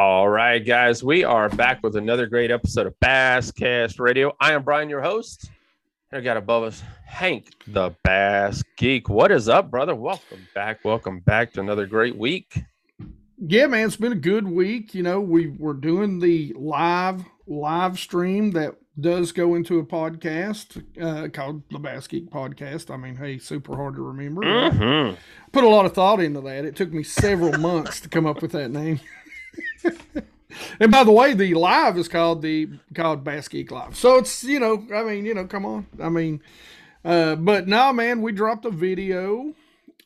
All right, guys. We are back with another great episode of Basscast Radio. I am Brian, your host. I got above us Hank, the Bass Geek. What is up, brother? Welcome back. Welcome back to another great week. Yeah, man, it's been a good week. You know, we were doing the live live stream that does go into a podcast uh, called the Bass Geek Podcast. I mean, hey, super hard to remember. Mm-hmm. Put a lot of thought into that. It took me several months to come up with that name. and by the way, the live is called the called Bass Geek Live. So it's you know, I mean, you know, come on. I mean, uh, but now, man, we dropped a video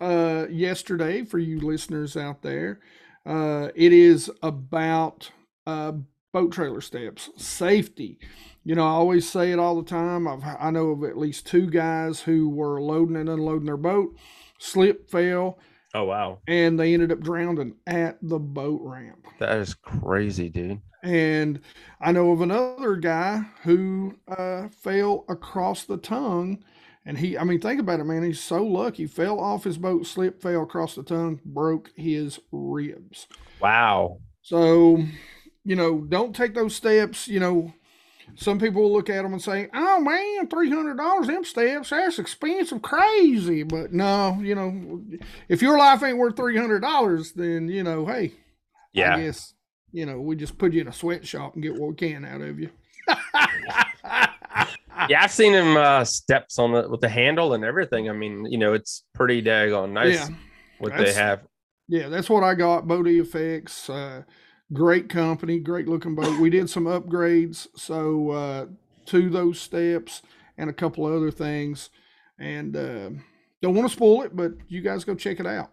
uh, yesterday for you listeners out there. Uh, it is about uh, boat trailer steps, safety. You know, I always say it all the time. I've, I know of at least two guys who were loading and unloading their boat, slip, fell. Oh, wow. And they ended up drowning at the boat ramp. That is crazy, dude. And I know of another guy who uh, fell across the tongue and he, I mean, think about it, man. He's so lucky. Fell off his boat, slipped, fell across the tongue, broke his ribs. Wow. So, you know, don't take those steps. You know, some people will look at them and say, "Oh man, three hundred dollars them steps. That's expensive, crazy." But no, you know, if your life ain't worth three hundred dollars, then you know, hey, yeah, I guess you know we just put you in a sweatshop and get what we can out of you. yeah, I've seen him uh, steps on the with the handle and everything. I mean, you know, it's pretty daggone nice yeah, what they have. Yeah, that's what I got. Boat effects. uh, great company, great looking boat. We did some upgrades, so uh, to those steps and a couple other things, and uh, don't want to spoil it, but you guys go check it out.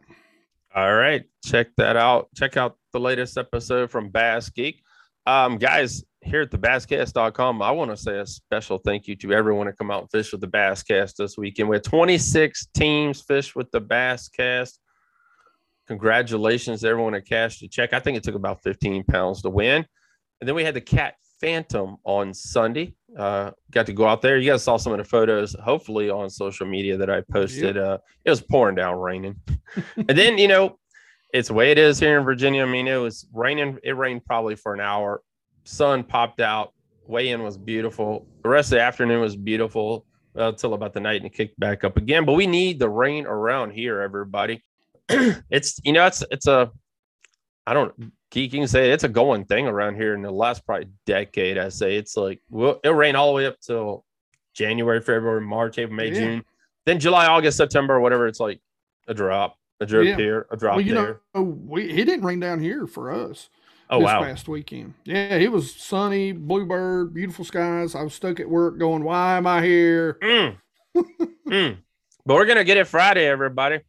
All right, check that out. Check out the latest episode from Bass Geek. Um, guys, here at the basscast.com, I want to say a special thank you to everyone to come out and fish with the Basscast this weekend. We had 26 teams fish with the Basscast. Congratulations to everyone that cashed a check. I think it took about 15 pounds to win. And then we had the Cat Phantom on Sunday. Uh, got to go out there. You guys saw some of the photos, hopefully on social media that I posted. Uh, it was pouring down, raining. and then, you know, it's the way it is here in Virginia. I mean, it was raining. It rained probably for an hour sun popped out. Weigh in was beautiful. The rest of the afternoon was beautiful until about the night and it kicked back up again. But we need the rain around here, everybody. it's you know it's it's a I don't can say it's a going thing around here in the last probably decade. I say it's like well it'll rain all the way up till January, February, March, April, May, yeah. June. Then July, August, September, whatever. It's like a drop, a drop yeah. here, a drop well, you there. Know, we it didn't rain down here for us. Oh this wow! Past weekend, yeah, it was sunny, bluebird, beautiful skies. I was stuck at work, going, "Why am I here?" Mm. mm. But we're gonna get it Friday, everybody.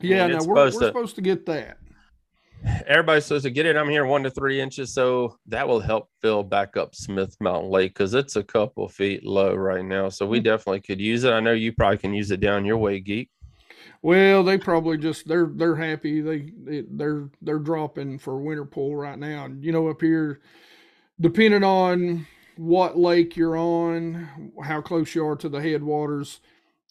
Yeah, now we're, we're to, supposed to get that. Everybody's supposed to get it. I'm here one to three inches, so that will help fill back up Smith Mountain Lake because it's a couple feet low right now. So we mm. definitely could use it. I know you probably can use it down your way, geek. Well, they probably just they're they're happy they they're they're dropping for winter pool right now. And you know up here, depending on what lake you're on, how close you are to the headwaters,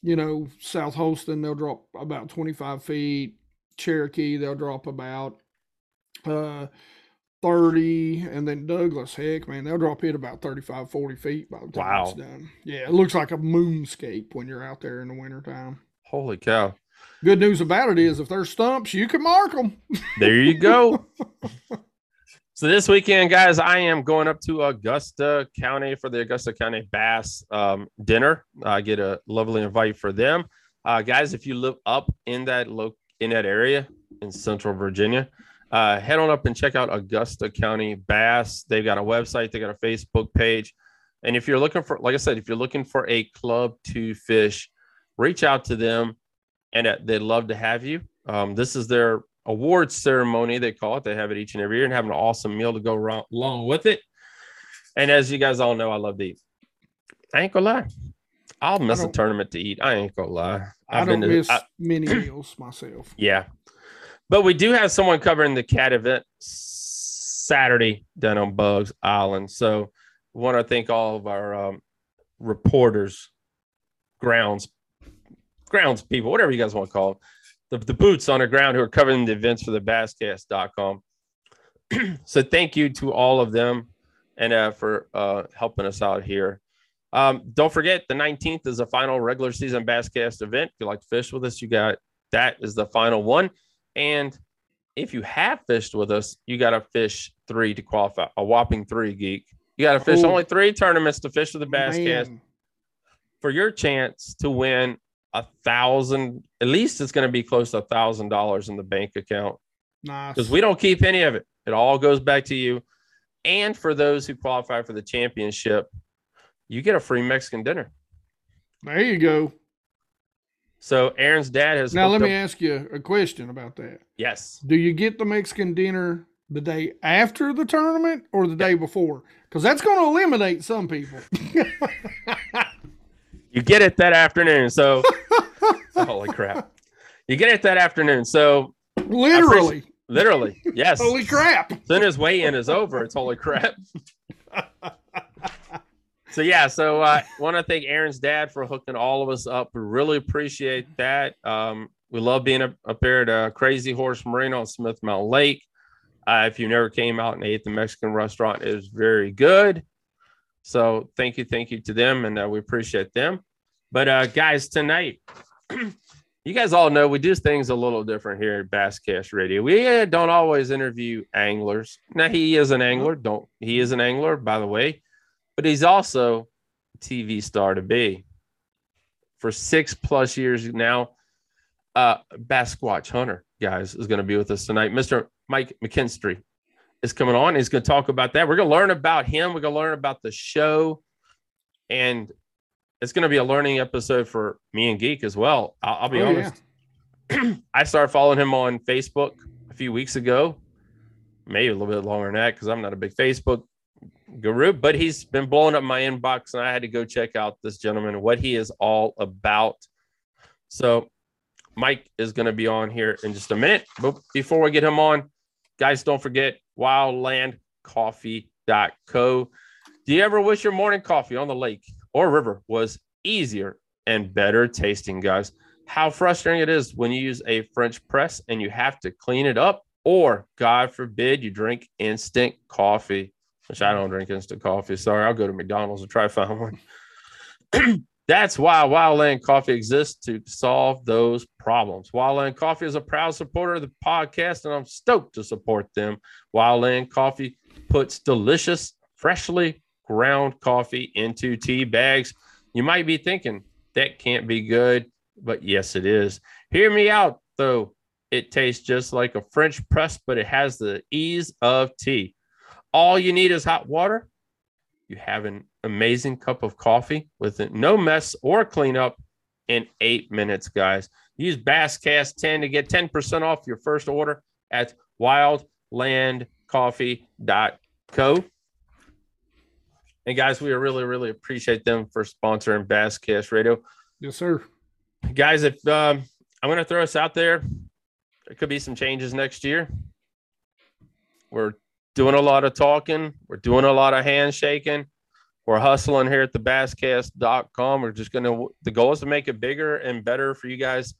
you know South Holston they'll drop about 25 feet. Cherokee they'll drop about uh 30 and then Douglas heck man they'll drop it about 35 40 feet by the time wow. it's done yeah it looks like a moonscape when you're out there in the wintertime holy cow Good news about it is if there's stumps, you can mark them. There you go. so this weekend, guys, I am going up to Augusta County for the Augusta County Bass um, dinner. I get a lovely invite for them, uh, guys. If you live up in that lo- in that area in Central Virginia, uh, head on up and check out Augusta County Bass. They've got a website, they got a Facebook page, and if you're looking for, like I said, if you're looking for a club to fish, reach out to them and uh, they'd love to have you. Um, this is their awards ceremony, they call it. They have it each and every year and have an awesome meal to go around, along with it. And as you guys all know, I love to eat. I ain't gonna lie. I'll miss a tournament to eat. I ain't gonna lie. I I've don't been to- miss I- many meals myself. yeah. But we do have someone covering the cat event Saturday down on Buggs Island. So want to thank all of our um, reporters, grounds, grounds people, whatever you guys want to call them, the, the boots on the ground who are covering the events for the basscast.com. so thank you to all of them and uh, for uh, helping us out here. Um, don't forget the 19th is the final regular season Basscast event. If you like to fish with us, you got that is the final one. And if you have fished with us, you got to fish three to qualify, a whopping three geek. You got to fish Oh. only three tournaments to fish with the Basscast for your chance to win a thousand. At least it's going to be close to a thousand dollars in the bank account nice. because we don't keep any of it. It all goes back to you. And for those who qualify for the championship, you get a free Mexican dinner. there you go. So Aaron's dad has Now let me up- ask you a question about that. yes. Do you get the Mexican dinner the day after the tournament or the day before? Because that's going to eliminate some people. You get it that afternoon. So holy crap. You get it that afternoon. So Literally. literally, yes. Holy crap. As soon as weigh-in is over, it's holy crap. so yeah, so I uh, want to thank Aaron's dad for hooking all of us up. We really appreciate that. Um, we love being up, up there at uh, Crazy Horse Marina on Smith Mountain Lake. Uh, if you never came out and ate the Mexican restaurant, it is very good. So thank you, thank you to them, and uh, we appreciate them. But uh, guys, tonight, you guys all know we do things a little different here at Basscast Radio. We uh, don't always interview anglers. Now he is an angler. Don't he is an angler, by the way, but he's also a TV star to be for six plus years now. Uh, Basquatch Hunter, guys, is going to be with us tonight. Mr. Mike McKinstry is coming on. He's going to talk about that. We're going to learn about him. We're going to learn about the show, and it's going to be a learning episode for me and Geek as well. I'll, I'll be Oh, honest. I started following him on Facebook a few weeks ago, maybe a little bit longer than that because I'm not a big Facebook guru, but he's been blowing up my inbox, and I had to go check out this gentleman and what he is all about. So, Mike is going to be on here in just a minute. But before we get him on, guys, don't forget wildlandcoffee.co. Do you ever wish your morning coffee on the lake or river was easier and better tasting, guys? How frustrating it is when you use a French press and you have to clean it up, or God forbid, you drink instant coffee, which I don't drink instant coffee. Sorry, I'll go to McDonald's and try to find one. That's why Wildland Coffee exists to solve those problems. Wildland Coffee is a proud supporter of the podcast, and I'm stoked to support them. Wildland Coffee puts delicious, freshly ground coffee into tea bags. You might be thinking that can't be good, but yes, it is. Hear me out, though. It tastes just like a French press, but it has the ease of tea. All you need is hot water. You have an amazing cup of coffee with no mess or cleanup in eight minutes, guys. Use Basscast 10 to get 10% off your first order at wildlandcoffee.co. And guys, we really, really appreciate them for sponsoring Basscast Radio. Yes, sir. Guys, if um, I'm going to throw us out there, there could be some changes next year. We're doing a lot of talking, we're doing a lot of handshaking. We're hustling here at the basscast.com. We're just going to, the goal is to make it bigger and better for you guys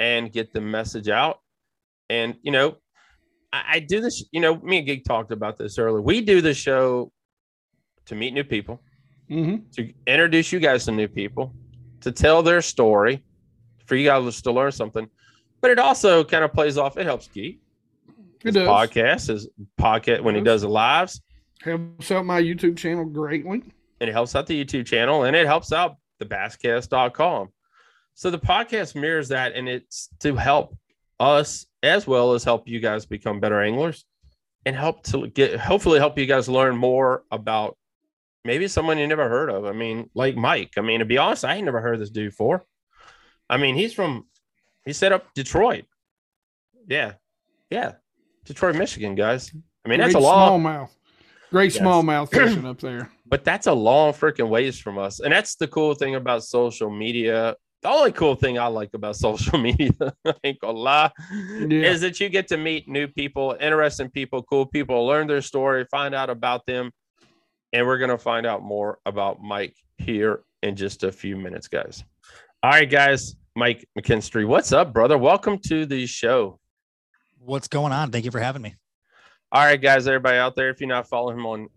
and get the message out. And, you know, I, I do this, you know, me and Geek talked about this earlier. We do the show to meet new people, Mm-hmm. to introduce you guys to new people, to tell their story, for you guys to learn something. but it also kind of plays off. It helps Geek. It His does. podcast, his podcast when he Does. does the lives, Helps out my YouTube channel greatly. And it helps out the YouTube channel, and it helps out the basscast.com. So the podcast mirrors that, and it's to help us as well as help you guys become better anglers and help to get hopefully help you guys learn more about maybe someone you never heard of. I mean, like Mike. I mean, to be honest, I ain't never heard of this dude before. I mean, he's from he set up Detroit. Yeah. Yeah. Detroit, Michigan, guys. I mean, that's a Great long smallmouth. Great Yes. smallmouth fishing up there. but that's a long freaking ways from us. And that's the cool thing about social media. The only cool thing I like about social media, I ain't gonna lie, Yeah. is that you get to meet new people, interesting people, cool people, learn their story, find out about them. And we're gonna find out more about Mike here in just a few minutes, guys. All right, guys. Mike McKinstry, what's up, brother? Welcome to the show. What's going on? Thank you for having me. All right, guys, everybody out there, if you're not following him on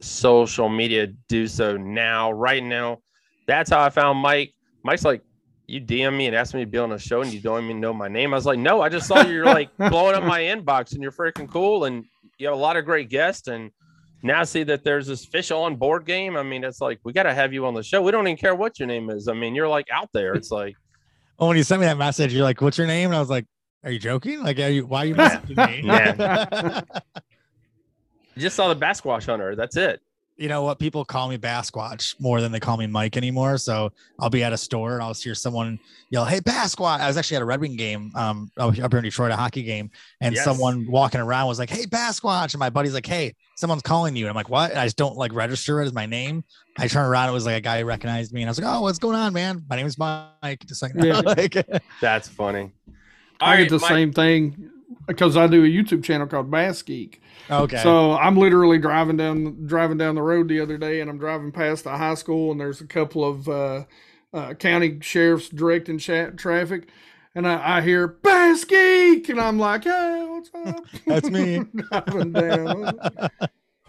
social media, do so now, right now. That's how I found Mike. Mike's like, you DM me and asked me to be on a show and you don't even know my name. I was like, no, I just saw you're like blowing up my inbox and you're freaking cool and you have a lot of great guests. And now I see that there's this fish on board game. I mean, it's like, we got to have you on the show. We don't even care what your name is. I mean, you're like out there. It's like, Oh, when you sent me that message, you're like, "What's your name?" And I was like, "Are you joking? Like, are you? Why are you messaging me?" Yeah. you just saw the Basquatch hunter. That's it. you know what? People call me Basquatch more than they call me Mike anymore. So I'll be at a store and I'll hear someone yell, "Hey, Basquatch!" I was actually at a Red Wing game, um, up here in Detroit, a hockey game, and Yes. someone walking around was like, "Hey, Basquatch!" And my buddy's like, "Hey, someone's calling you." And I'm like, "What?" And I just don't like register it as my name. I turn around, it was like a guy recognized me, and I was like, "Oh, what's going on, man? My name is Mike." Just like, Yeah. like That's funny. I get the Mike- same thing because I do a YouTube channel called Bass Geek. okay. So I'm literally driving down driving down the road the other day, and I'm driving past the high school, and there's a couple of uh, uh, county sheriffs directing cha- traffic, and I, I hear Bass Geek, and I'm like, "Hey, what's up?" That's me. driving down.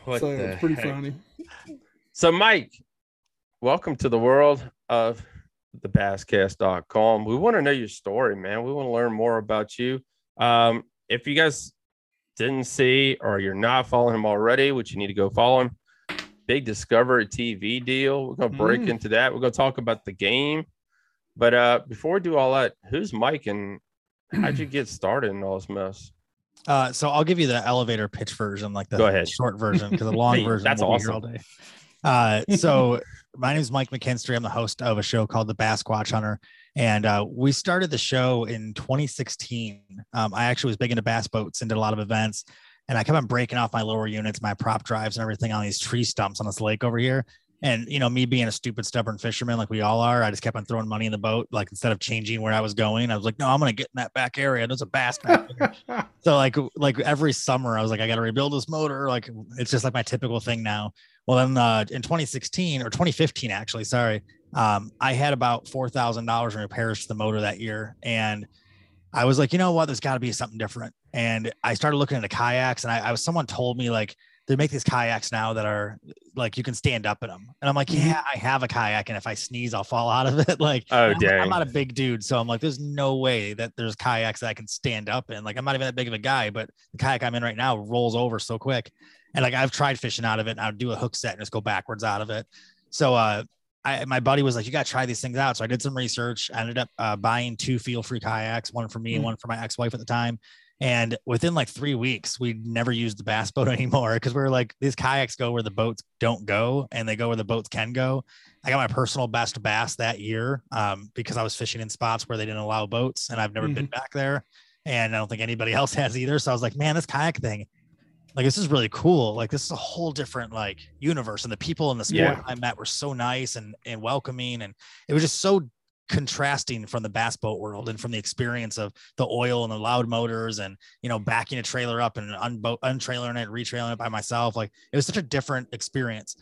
What so it's pretty heck? funny. So, Mike, welcome to the world of the basscast.com. We want to know your story, man. We want to learn more about you. Um, if you guys didn't see or you're not following him already, which you need to go follow him, big Discovery TV deal. We're going to break Mm. into that. We're going to talk about the game. But uh, before we do all that, who's Mike and how'd you get started in all this mess? Uh, so I'll give you the elevator pitch version, like the Go ahead. short version, because the long version that's here all day. Uh, so my name is Mike McKinstry. I'm the host of a show called The Basquatch Hunter, and uh, we started the show in 2016. Um, I actually was big into bass boats and did a lot of events, and I kept on breaking off my lower units, my prop drives, and everything on these tree stumps on this lake over here. And you know, me being a stupid, stubborn fisherman like we all are, I just kept on throwing money in the boat. Like instead of changing where I was going, I was like, "No, I'm gonna get in that back area. There's a bass back there." So like like every summer I was like I got to rebuild this motor like it's just like my typical thing now. Well then uh, in 2016 or 2015 actually sorry um, I had about four thousand dollars in repairs to the motor that year and I was like you know what there's got to be something different and I started looking into kayaks and I, I was someone told me like they make these kayaks now that are like you can stand up in them and I'm like Mhm. yeah I have a kayak and if I sneeze I'll fall out of it like Oh, I'm, dang. I'm not a big dude, so I'm like, there's no way that there's kayaks that I can stand up in. Like, I'm not even that big of a guy, but the kayak I'm in right now rolls over so quick. And like, I've tried fishing out of it, and I would do a hook set and just go backwards out of it. So, uh, I, my buddy was like, you got to try these things out. So I did some research. I ended up uh, buying two feel free kayaks, one for me and Mm. one for my ex wife at the time. And within like three weeks, we never used the bass boat anymore because we were like, these kayaks go where the boats don't go and they go where the boats can go. I got my personal best bass that year um, because I was fishing in spots where they didn't allow boats and I've never been back there. And I don't think anybody else has either. So I was like, man, this kayak thing, like, this is really cool. Like, this is a whole different like universe. And the people in the sport Yeah. I met were so nice and, and welcoming. And it was just so contrasting from the bass boat world and from the experience of the oil and the loud motors and you know backing a trailer up and unboat untrailering it retrailing it by myself like it was such a different experience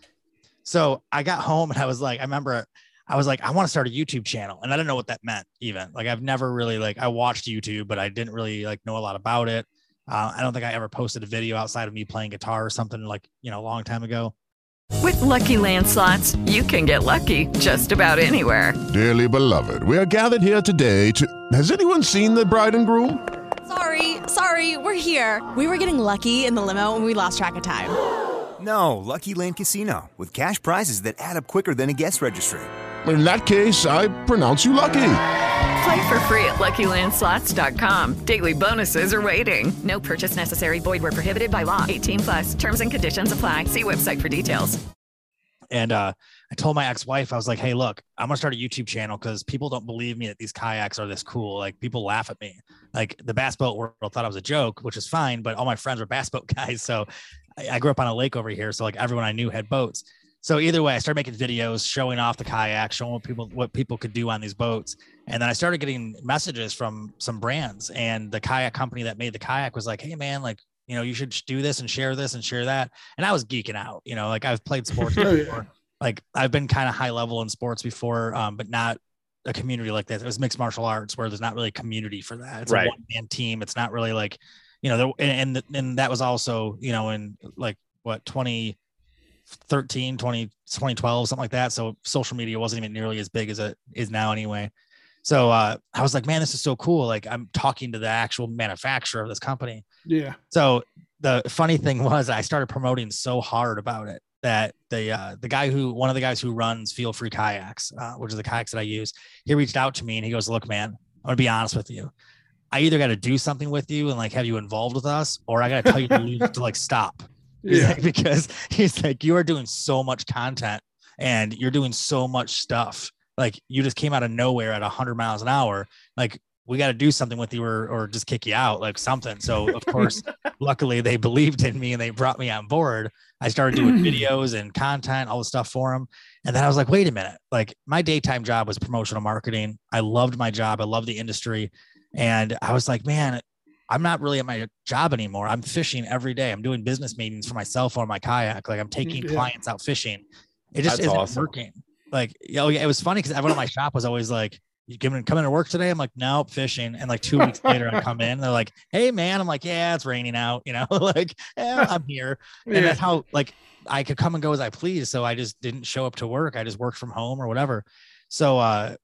so i got home and i was like i remember i was like i want to start a youtube channel and i didn't know what that meant even like i've never really like i watched youtube but i didn't really like know a lot about it uh, i don't think i ever posted a video outside of me playing guitar or something like you know a long time ago With Lucky Land slots, you can get lucky just about anywhere. Dearly beloved, we are gathered here today to. Has anyone seen the bride and groom? Sorry, sorry, we're here. We were getting lucky in the limo and we lost track of time. No, Lucky Land Casino, with cash prizes that add up quicker than a guest registry. In that case, I pronounce you lucky. Play for free at LuckyLandSlots.com. Daily bonuses are waiting. No purchase necessary. Void were prohibited by law. 18 plus. Terms and conditions apply. See website for details. And uh, I told my ex-wife, I was like, "Hey, look, I'm gonna start a YouTube channel because people don't believe me that these kayaks are this cool. Like people laugh at me. Like the bass boat world thought I was a joke, which is fine, but all my friends were bass boat guys. So I, I grew up on a lake over here, so like everyone I knew had boats. So either way, I started making videos showing off the kayak, showing what people what people could do on these boats. And then I started getting messages from some brands. And the kayak company that made the kayak was like, "Hey man, like you know, you should do this and share this and share that." And I was geeking out. You know, like I've played sports Oh, before. Like I've been kind of high level in sports before, um, but not a community like this. It was mixed martial arts where there's not really a community for that. It's Right. a one man team. It's not really like, you know, there, and, and and that was also, you know, in like what 2013, 20, 2012, something like that. So social media wasn't even nearly as big as it is now anyway. So uh, I was like, man, this is so cool. Like I'm talking to the actual manufacturer of this company. Yeah. So the funny thing was I started promoting so hard about it that the uh, the guy who one of the guys who runs Feel Free Kayaks, uh, which is the kayaks that I use, he reached out to me and he goes, "Look, man, I'm gonna be honest with you. I either got to do something with you and like have you involved with us, or I got to tell you to, to like stop." He's Yeah. like, because he's like, you are doing so much content and you're doing so much stuff. Like you just came out of nowhere at 100 miles an hour. Like we got to do something with you or, or just kick you out, like something. So of course, luckily they believed in me and they brought me on board. I started doing videos and content, all the stuff for them. And then I was like, wait a minute, like my daytime job was promotional marketing. I loved my job. I loved the industry. And I was like, man, I'm not really at my job anymore. I'm fishing every day. I'm doing business meetings for myself on my kayak. Like I'm taking Yeah. clients out fishing. It just That's isn't awesome. working. Like, oh yeah, it was funny because everyone at my shop was always like, "You coming come in to work today?" I'm like, "Nope, fishing." And like two weeks later, I come in. They're like, "Hey man," I'm like, "Yeah, it's raining out." You know, like, yeah, I'm here. And Yeah. that's how like I could come and go as I please. So I just didn't show up to work. I just worked from home or whatever. So uh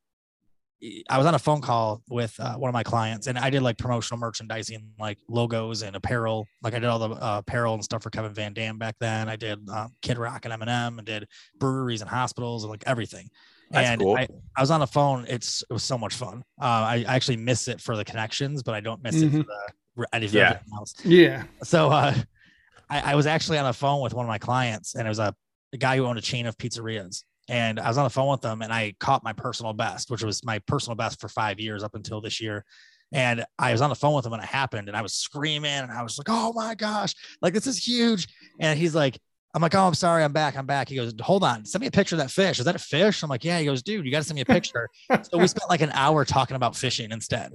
I was on a phone call with uh, one of my clients and I did like promotional merchandising, like logos and apparel. Like I did all the uh, apparel and stuff for Kevin VanDam back then. I did uh, Kid Rock and Eminem and did breweries and hospitals and like everything. That's and cool. I, I was on the phone. It's it was so much fun. Uh, I, I actually miss it for the connections, but I don't miss it for Mhm. the anything Yeah. else Yeah. so uh, I, I was actually on a phone with one of my clients, and it was a, a guy who owned a chain of pizzerias. And I was on the phone with them, and I caught my personal best, which was my personal best for five years up until this year. And I was on the phone with him when it happened, and I was screaming, and I was like, "Oh my gosh, like this is huge!" And he's like, "I'm like, oh, I'm sorry, I'm back, I'm back." He goes, "Hold on, send me a picture of that fish. Is that a fish?" I'm like, "Yeah." He goes, "Dude, you got to send me a picture." so we spent like an hour talking about fishing instead.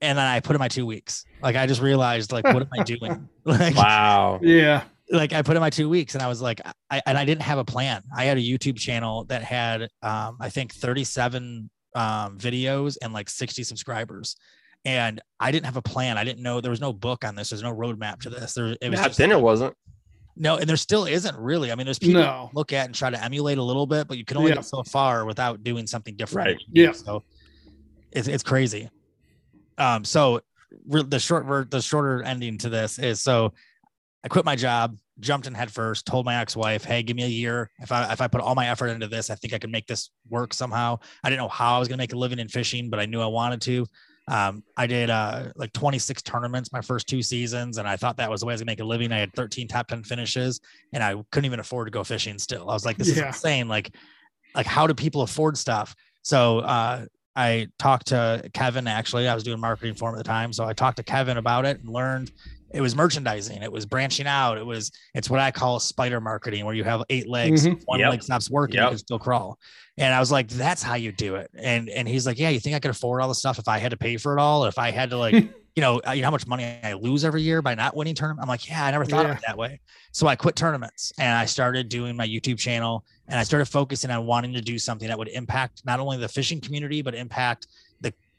And then I put in my two weeks. Like I just realized, like, what am I doing? Like, Wow. Yeah. Like I put in my two weeks and I was like, I, and I didn't have a plan. I had a YouTube channel that had, um, I think 37 um, videos and like 60 subscribers. And I didn't have a plan. I didn't know there was no book on this. There's no roadmap to this. There, it was Back just, then it wasn't. no, and there still isn't really. I mean, there's people No. look at and try to emulate a little bit, but you can only Yeah. get so far without doing something different. Right. Yeah. So it's it's crazy. Um, so re- the short ver- the shorter ending to this is so I quit my job, jumped in head first, told my ex-wife, "Hey, give me a year. If I if I put all my effort into this, I think I can make this work somehow." I didn't know how I was gonna make a living in fishing, but I knew I wanted to. Um, I did uh, like 26 tournaments my first two seasons, and I thought that was the way I was gonna make a living. I had 13 top 10 finishes, and I couldn't even afford to go fishing. Still, I was like, "This is insane!" Like, like how do people afford stuff? So uh, I talked to Kevin. Actually, I was doing marketing for him at the time, so I talked to Kevin about it and learned it was merchandising. It was branching out. It was it's what I call spider marketing, where you have eight legs, Mhm. one Yep. leg stops working, you can still crawl. And I was like, that's how you do it. And and he's like, yeah, you think I could afford all the stuff if I had to pay for it all? If I had to like, you know, uh, you know how much money I lose every year by not winning tournament? I'm like, yeah, I never thought of it that way. So I quit tournaments and I started doing my YouTube channel and I started focusing on wanting to do something that would impact not only the fishing community but impact the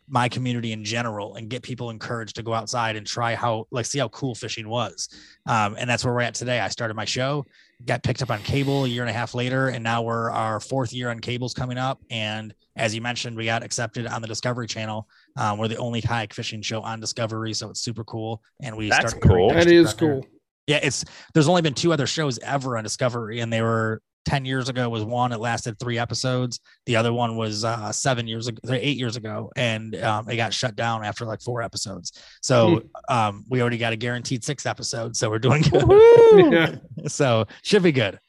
my community in general and get people encouraged to go outside and try how like see how cool fishing was um, and that's where we're at today i started my show got picked up on cable a year and a half later and now we're our fourth year on cables coming up and as you mentioned we got accepted on the discovery channel um, we're the only kayak fishing show on discovery so it's super cool and we That's started cool. next That year is on there. cool. Yeah, it's there's only been two other shows ever on Discovery, and they were 10 years ago was one. It lasted three episodes. The other one was uh, seven years ago, eight years ago, and um, it got shut down after like four episodes. So um, we already got a guaranteed six episodes. So we're doing good. Yeah. so should be good.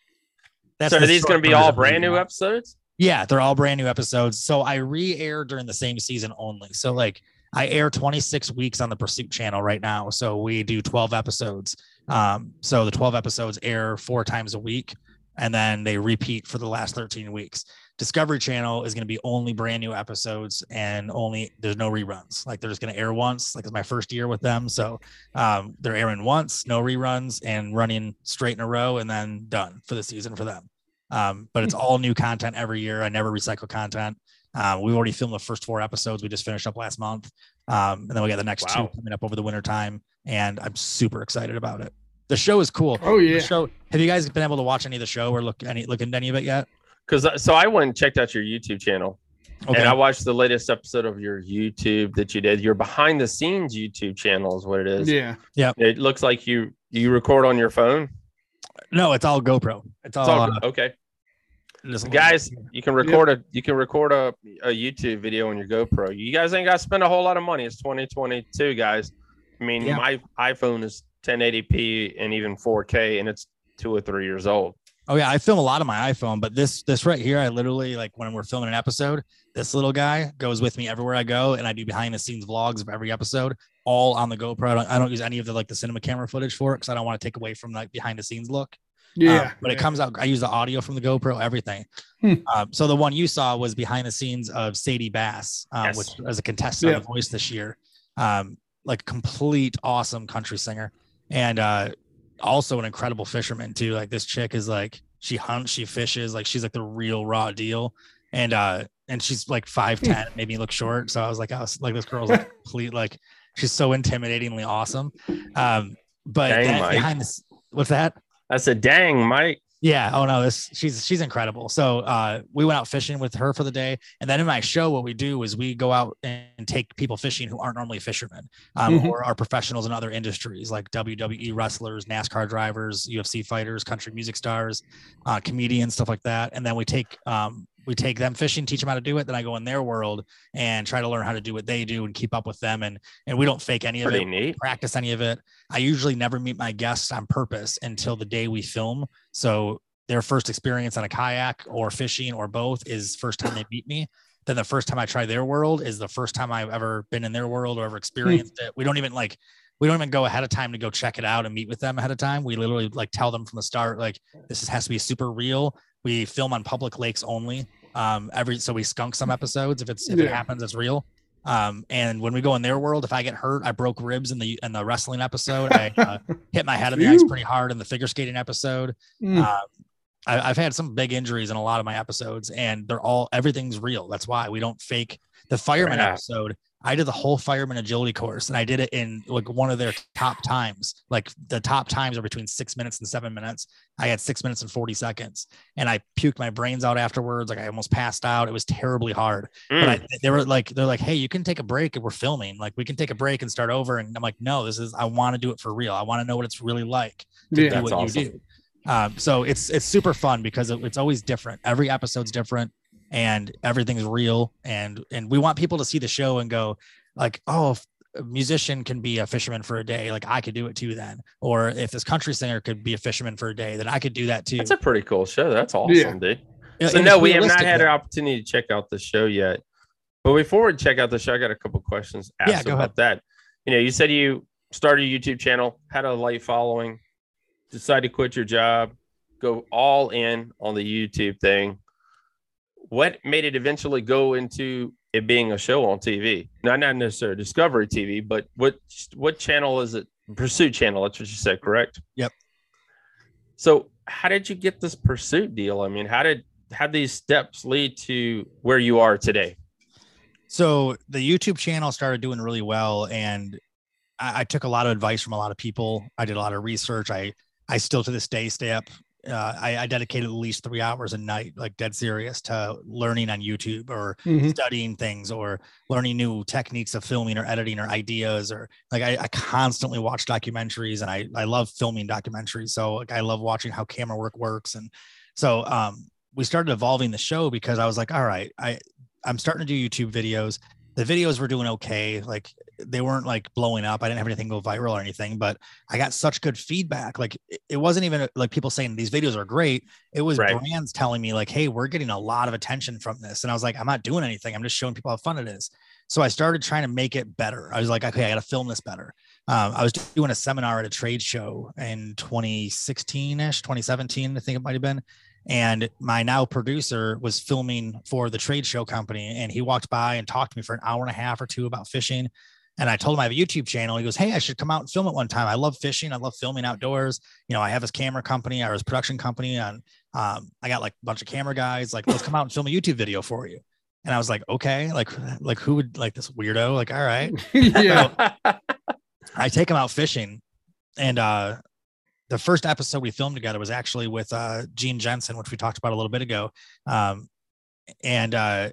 so the are these short going to be all brand new episodes? Yeah, they're all brand new episodes. So I re-air during the same season only. So like I air 26 weeks on the Pursuit channel right now. So we do 12 episodes. Um, so the 12 episodes air four times a week and then they repeat for the last 13 weeks. Discovery Channel is going to be only brand new episodes and only there's no reruns. Like they're just going to air once. Like it's my first year with them, so um, they're airing once, no reruns, and running straight in a row, and then done for the season for them. Um, but it's all new content every year. I never recycle content. Uh, we already filmed the first four episodes. We just finished up last month, um, and then we got the next Wow. two coming up over the winter time, and I'm super excited about it. The show is cool. Oh yeah. The show. Have you guys been able to watch any of the show or look any look into any of it yet? Because so I went and checked out your YouTube channel, Okay. and I watched the latest episode of your YouTube that you did. Your behind the scenes YouTube channel is what it is. Yeah. Yeah. It looks like you you record on your phone. no, it's all GoPro. It's all, It's all uh, okay. Guys, you can record a you can record a, a YouTube video on your GoPro. You guys ain't got to spend a whole lot of money. It's 2022, guys. I mean, Yeah. my iPhone is 1080p and even 4K, and it's two or three years old. Oh yeah, I film a lot of my iPhone, but this this right here, I literally like when we're filming an episode, this little guy goes with me everywhere I go, and I do behind the scenes vlogs of every episode, all on the GoPro. I don't, I don't use any of the like the cinema camera footage for it because I don't want to take away from like behind the scenes look. Yeah. Um, but it comes out. I use the audio from the GoPro, everything. Hmm. Um, so the one you saw was behind the scenes of Sadie Bass, um, Yes. which as a contestant Yeah. on The Voice this year, um, like complete awesome country singer, and uh, also an incredible fisherman too. Like this chick is like she hunts, she fishes, like she's like the real raw deal, and uh, and she's like five ten, made me look short. So I was like, I was like, this girl's like complete, like she's so intimidatingly awesome. Um, but Dang, then Mike. behind this, what's that? I said, "Dang, Mike." Yeah. Oh no, this she's she's incredible. So uh we went out fishing with her for the day. And then in my show, what we do is we go out and take people fishing who aren't normally fishermen, um, Mhm. or are professionals in other industries like WWE wrestlers, NASCAR drivers, UFC fighters, country music stars, uh, comedians, stuff like that. And then we take um we take them fishing, teach them how to do it. Then I go in their world and try to learn how to do what they do and keep up with them. And and we don't fake any of it neat. practice any of it. I usually never meet my guests on purpose until the day we film. So their first experience on a kayak or fishing or both is first time they meet me. Then the first time I try their world is the first time I've ever been in their world or ever experienced it. We don't even like we don't even go ahead of time to go check it out and meet with them ahead of time. We literally like tell them from the start, like this has to be super real. We film on public lakes only. Um, every so we skunk some episodes. If it's if it happens, it's real. Um, and when we go in their world, if I get hurt, I broke ribs in the in the wrestling episode. I uh, hit my head on the ice pretty hard in the figure skating episode. Mm. Um, I, I've had some big injuries in a lot of my episodes, and they're all everything's real. That's why we don't fake the fireman Crap. episode. I did the whole fireman agility course, and I did it in like one of their top times. Like the top times are between six minutes and seven minutes. I had six minutes and forty seconds, and I puked my brains out afterwards. Like I almost passed out. It was terribly hard. Mm. But I, they were like, they're like, hey, you can take a break and we're filming. Like we can take a break and start over. And I'm like, no, this is I want to do it for real. I want to know what it's really like to Yeah. do what awesome. you do. Um, so it's it's super fun because it- it's always different. Every episode's different, and everything's real. And and we want people to see the show and go like, oh, a musician can be a fisherman for a day, like I could do it too. Then, or if this country singer could be a fisherman for a day, then I could do that too. That's a pretty cool show. That's awesome, Yeah. dude. Yeah, So no, we have not had though. an opportunity to check out the show yet. But before we check out the show, I got a couple questions asked Yeah, go about that. You know, you said you started a YouTube channel, had a light following, decided to quit your job, go all in on the YouTube thing. What made it eventually go into it being a show on TV? Not not necessarily Discovery TV, but what what channel is it? Pursuit channel. That's what you said, correct? Yep. So how did you get this pursuit deal? I mean, how did how these steps lead to where you are today? So the YouTube channel started doing really well, and I, I took a lot of advice from a lot of people. I did a lot of research. I I still to this day stay up. Uh, I, I dedicated at least three hours a night, like dead serious, to learning on YouTube or Mhm. studying things or learning new techniques of filming or editing or ideas or like I, I constantly watch documentaries and I I love filming documentaries. So like I love watching how camera work works and so um we started evolving the show because I was like, all right, I I'm starting to do YouTube videos. The videos were doing okay. Like they weren't like blowing up. I didn't have anything go viral or anything, but I got such good feedback. Like it- wasn't even like people saying these videos are great. It was Right. brands telling me like, hey, we're getting a lot of attention from this. And I was like, I'm not doing anything. I'm just showing people how fun it is. So I started trying to make it better. I was like, okay, I got to film this better. Um, I was doing a seminar at a trade show in 2016 ish, 2017, I think it might have been. And my now producer was filming for the trade show company. And he walked by and talked to me for an hour and a half or two about fishing. And I told him I have a YouTube channel. He goes, Hey, I should come out and film it one time. I love fishing. I love filming outdoors. You know, I have his camera company, or his production company, and um, I got like a bunch of camera guys. Like, let's come out and film a YouTube video for you. And I was like, okay, like, like who would like this weirdo? Like, all right. yeah. I take him out fishing, and uh, the first episode we filmed together was actually with uh, Gene Jensen, which we talked about a little bit ago. Um, and uh,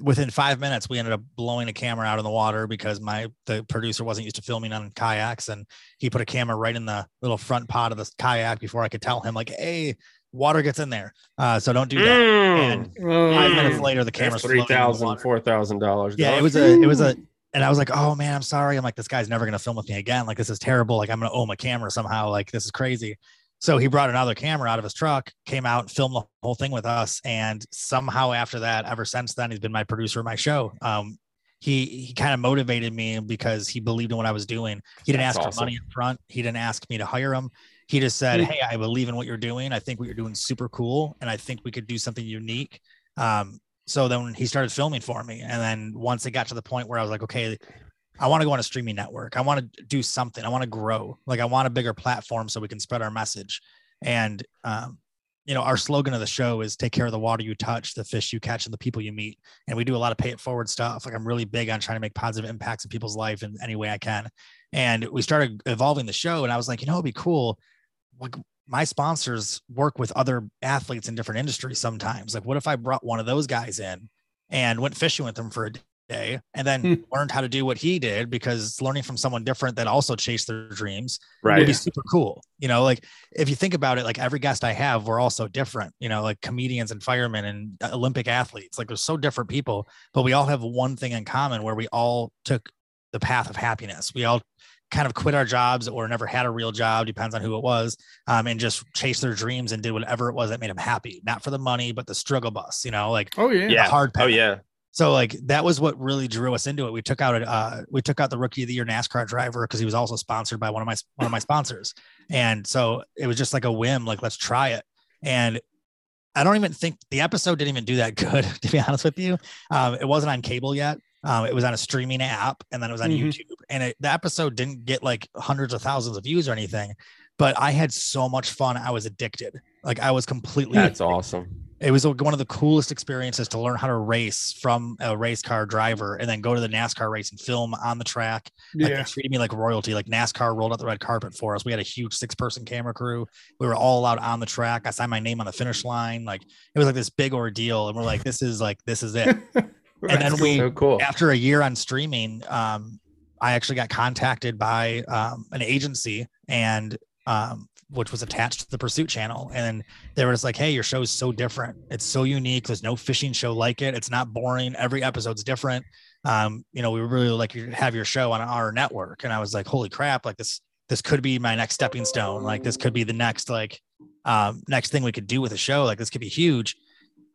within five minutes, we ended up blowing a camera out in the water because my the producer wasn't used to filming on kayaks, and he put a camera right in the little front pod of the kayak before I could tell him like, "Hey, water gets in there, uh, so don't do that." Mm. And five minutes mm. later, the camera's three floating in the thousand, water. four thousand dollars. Yeah, it was a, it was a, mm. and I was like, oh man, I'm sorry. I'm like, this guy's never gonna film with me again. Like, this is terrible. Like, I'm gonna owe my camera somehow. Like, this is crazy. So he brought another camera out of his truck, came out, filmed the whole thing with us, and somehow after that, ever since then, he's been my producer of my show. Um, he he kind of motivated me because he believed in what I was doing. He didn't That's ask awesome. for money up front. He didn't ask me to hire him. He just said, Hmm. "Hey, I believe in what you're doing. I think what you're doing is super cool, and I think we could do something unique." Um, so then he started filming for me, and then once it got to the point where I was like, "Okay, I want to go on a streaming network. I want to do something. I want to grow. Like I want a bigger platform so we can spread our message." And um, you know, our slogan of the show is "Take care of the water you touch, the fish you catch, and the people you meet." And we do a lot of pay it forward stuff. Like I'm really big on trying to make positive impacts in people's life in any way I can. And we started evolving the show, and I was like, you know, it'd be cool. Like my sponsors work with other athletes in different industries sometimes. Like, what if I brought one of those guys in and went fishing with them for a day and then Hmm. learned how to do what he did because learning from someone different that also chased their dreams Right. would be super cool. You know, like if you think about it, like every guest I have, we're all so different, you know, like comedians and firemen and Olympic athletes, like we're so different people, but we all have one thing in common where we all took the path of happiness. We all kind of quit our jobs or never had a real job, depends on who it was, um, and just chased their dreams and did whatever it was that made them happy. Not for the money, but the struggle bus, you know, like Oh yeah. Yeah. hard path. Oh yeah. So like that was what really drew us into it. We took out a uh, we took out the rookie of the year NASCAR driver because he was also sponsored by one of my one of my sponsors, and so it was just like a whim. Like let's try it. And I don't even think the episode didn't even do that good to be honest with you. Um, it wasn't on cable yet. Um, it was on a streaming app, and then it was on Mhm. YouTube. And it, the episode didn't get like hundreds of thousands of views or anything. But I had so much fun. I was addicted. Like I was completely That's awesome. It was one of the coolest experiences to learn how to race from a race car driver and then go to the NASCAR race and film on the track. Like Yeah. they treated me like royalty. Like NASCAR rolled out the red carpet for us. We had a huge six person camera crew. We were all out on the track. I signed my name on the finish line. Like it was like this big ordeal. And we're like, this is like, this is it. and then we, so cool. after a year on streaming, um, I actually got contacted by um, an agency and um, which was attached to the Pursuit channel. And they were just like, hey, your show is so different. It's so unique. There's no fishing show like it. It's not boring. Every episode's different. Um, you know, we really like you have your show on our network. And I was like, holy crap, like this, this could be my next stepping stone. Like this could be the next, like, um, next thing we could do with a show. Like this could be huge.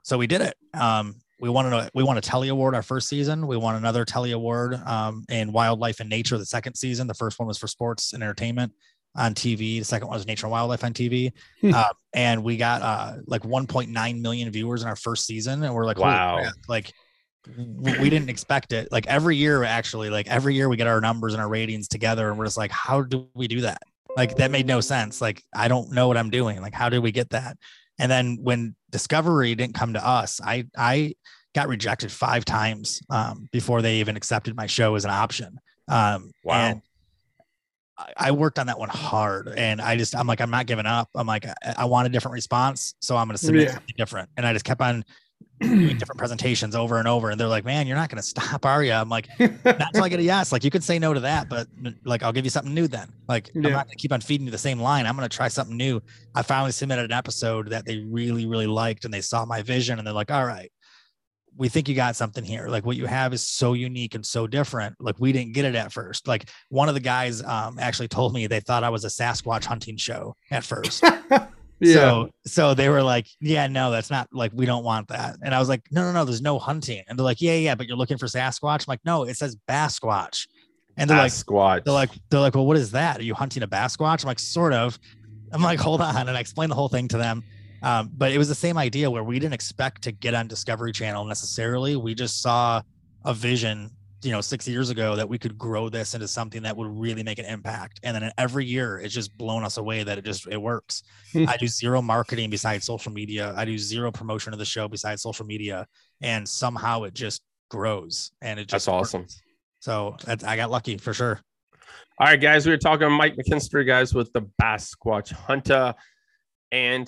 So we did it. Um, we won a we won a Telly Award our first season. We won another Telly Award um, in Wildlife and Nature the second season. The first one was for sports and entertainment on TV. The second one was Nature and Wildlife on TV. Hmm. uh, and we got uh, like 1.9 million viewers in our first season. And we're like, Wow. crap, like we, we didn't expect it. Like every year, actually, like every year we get our numbers and our ratings together, and we're just like, how do we do that? Like that made no sense. Like I don't know what I'm doing. Like how did we get that? And then when Discovery didn't come to us, I I got rejected five times um, before they even accepted my show as an option. Um, Wow. And I- worked on that one hard, and I just I'm like I'm not giving up. I'm like I, I want a different response, so I'm going to submit Yeah. something different. And I just kept on doing different presentations over and over, and they're like, "Man, you're not going to stop, are you?" I'm like, "Not until I get a yes." Like you could say no to that, but like I'll give you something new then. Like I'm not going to keep on feeding you the same line. I'm going to try something new. I finally submitted an episode that they really really liked, and they saw my vision, and they're like, "All right." We think you got something here. Like what you have is so unique and so different. Like we didn't get it at first. Like one of the guys um, actually told me they thought I was a Sasquatch hunting show at first. Yeah. So so they were like, yeah, no, that's not like we don't want that. And I was like, no, no, no, there's no hunting. And they're like, yeah, yeah, but you're looking for Sasquatch. I'm like, no, it says Basquatch. And they're like, Sasquatch. they're like, they're like, well, what is that? Are you hunting a Basquatch? I'm like, sort of. I'm like, hold on, and I explained the whole thing to them. Um, but it was the same idea where we didn't expect to get on Discovery Channel necessarily. We just saw a vision, you know, six years ago that we could grow this into something that would really make an impact. And then every year, it's just blown us away that it just it works. I do zero marketing besides social media. I do zero promotion of the show besides social media, and somehow it just grows. And it just That's awesome. So that's, I got lucky for sure. All right, guys, we were talking Mike McKinstry, guys, with the Basquatch Hunter. And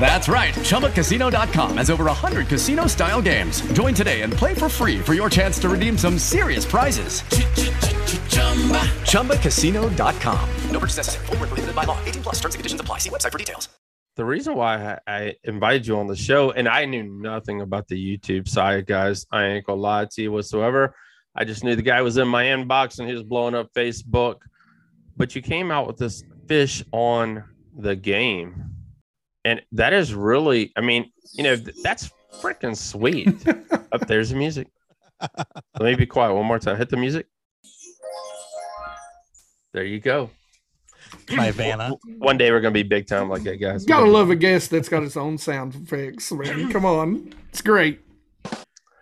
That's right. ChumbaCasino.com has over 100 casino style games. Join today and play for free for your chance to redeem some serious prizes. ChumbaCasino.com. No purchase necessary. Void where prohibited by law. 18 plus terms and conditions apply. See website for details. the reason why I, I invited you on the show, and I knew nothing about the YouTube side, guys. I ain't gonna lie to you whatsoever. I just knew the guy was in my inbox and he was blowing up Facebook. But you came out with this fish on the game. And that is really, I mean, you know, that's freaking sweet. Up there's the music. Let me be quiet one more time. Hit the music. There you go. My Vanna. One day we're gonna be big time like that, guys. Gotta love a guest that's got its own sound effects, man. Come on. It's great.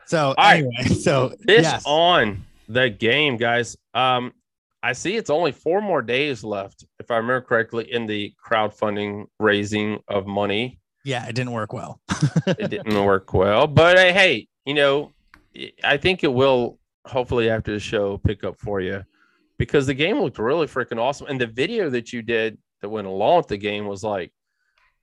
So right. anyway, so Fish yes. on the game, guys. Um, I see it's only four more days left, if I remember correctly, in the crowdfunding raising of money. yeah, it didn't work well. It didn't work well, but uh, hey, you know, I think it will hopefully after the show pick up for you because the game looked really freaking awesome. And the video that you did that went along with the game was like,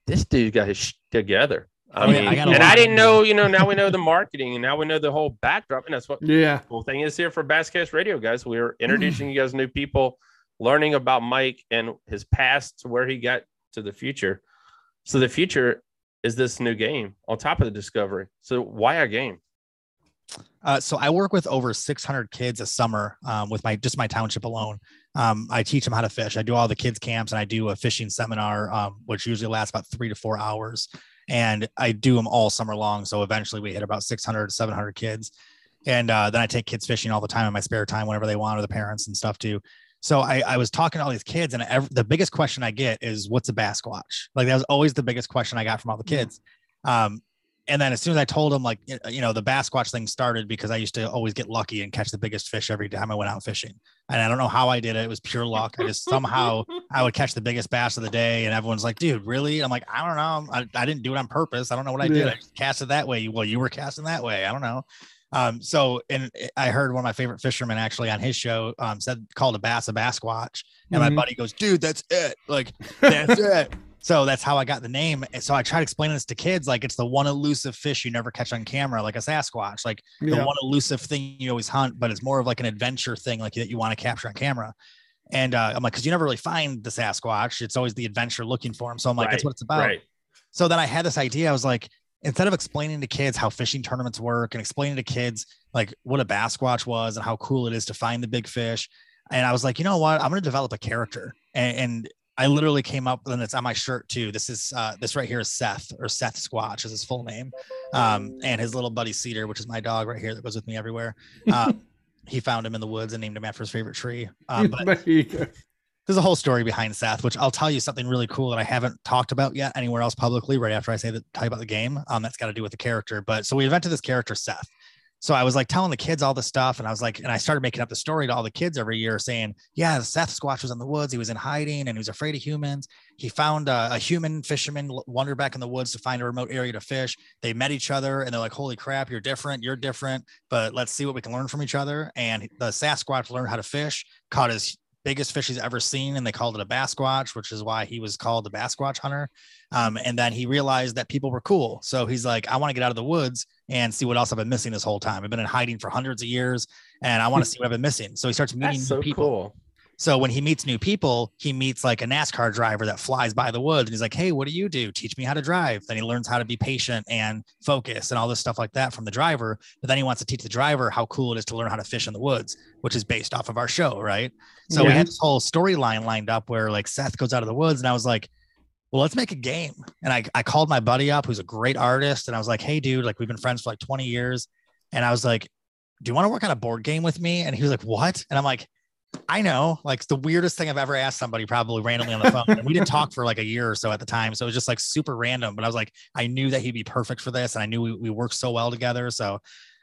this dude got his sh- together. I yeah, mean, I got and I didn't know, you know, now we know the marketing and now we know the whole backdrop. And that's what Yeah. cool thing is here for Basscast Radio, guys. We're introducing you guys new people, learning about Mike and his past to where he got to the future. So the future is this new game on top of the discovery. So why a game? Uh, so I work with over 600 kids a summer um, with my just my township alone. Um, I teach them how to fish. I do all the kids camps and I do a fishing seminar, um, which usually lasts about three to four hours. And I do them all summer long. So eventually we hit about 600 700 kids. And uh, then I take kids fishing all the time in my spare time whenever they want, or the parents and stuff too. So I, I was talking to all these kids, and ev- the biggest question I get is, "What's a Basquatch?" Like that was always the biggest question I got from all the kids. Um, and then as soon as I told him, like, you know, the bass Basquatch thing started because I used to always get lucky and catch the biggest fish every time I went out fishing. And I don't know how I did it. It was pure luck. I just somehow I would catch the biggest bass of the day. And everyone's like, dude, really? I'm like, I don't know. I, I didn't do it on purpose. I don't know what I did. Yeah. I just cast it that way. Well, you were casting that way. I don't know. Um, so, and I heard one of my favorite fishermen actually on his show um, said, called a bass a bass Basquatch. And Mhm. my buddy goes, dude, that's it. Like, that's it. So that's how I got the name. And so I try to explain this to kids like it's the one elusive fish you never catch on camera, like a Sasquatch, like the one elusive thing you always hunt, but it's more of like an adventure thing, like that you want to capture on camera. And uh, I'm like, because you never really find the Sasquatch, it's always the adventure looking for him. So I'm like, that's what it's about. right. So then I had this idea. I was like, instead of explaining to kids how fishing tournaments work and explaining to kids like what a Basquatch was and how cool it is to find the big fish, and I was like, you know what, I'm going to develop a character, and, and I literally came up and it's on my shirt too. This is uh, this right here is Seth or Seth Squatch is his full name, um, and his little buddy Cedar, which is my dog right here that goes with me everywhere. Uh, he found him in the woods and named him after his favorite tree. Um, but there's a whole story behind Seth, which I'll tell you something really cool that I haven't talked about yet anywhere else publicly. Right after I say that, tell you about the game, um, that's got to do with the character. But so we invented this character Seth. So I was like telling the kids all this stuff, and I was like, and I started making up the story to all the kids every year, saying, "Yeah, Seth Squatch was in the woods. He was in hiding, and he was afraid of humans. He found a, a human fisherman wandered back in the woods to find a remote area to fish. They met each other, and they're like, "Holy crap, you're different. You're different, but let's see what we can learn from each other." And the Sasquatch learned how to fish, caught his biggest fish he's ever seen, and they called it a Basquatch, which is why he was called the Basquatch hunter. Um, and then he realized that people were cool, so he's like, "I want to get out of the woods." and see what else I've been missing this whole time. I've been in hiding for hundreds of years and I want to see what I've been missing. So he starts meeting so people. cool. So when he meets new people, he meets like a NASCAR driver that flies by the woods and he's like, Hey, what do you do? Teach me how to drive. Then he learns how to be patient and focus and all this stuff like that from the driver. But then he wants to teach the driver how cool it is to learn how to fish in the woods, which is based off of our show. Right. So we had this whole storyline lined up where like Seth goes out of the woods and I was like, well, let's make a game. And I, I called my buddy up, who's a great artist. And I was like, hey, dude, like we've been friends for like 20 years. And I was like, do you want to work on a board game with me? And he was like, what? And I'm like, I know, like the weirdest thing I've ever asked somebody, probably randomly on the phone. And we didn't talk for like a year or so at the time. So it was just like super random. But I was like, I knew that he'd be perfect for this. And I knew we, we worked so well together. So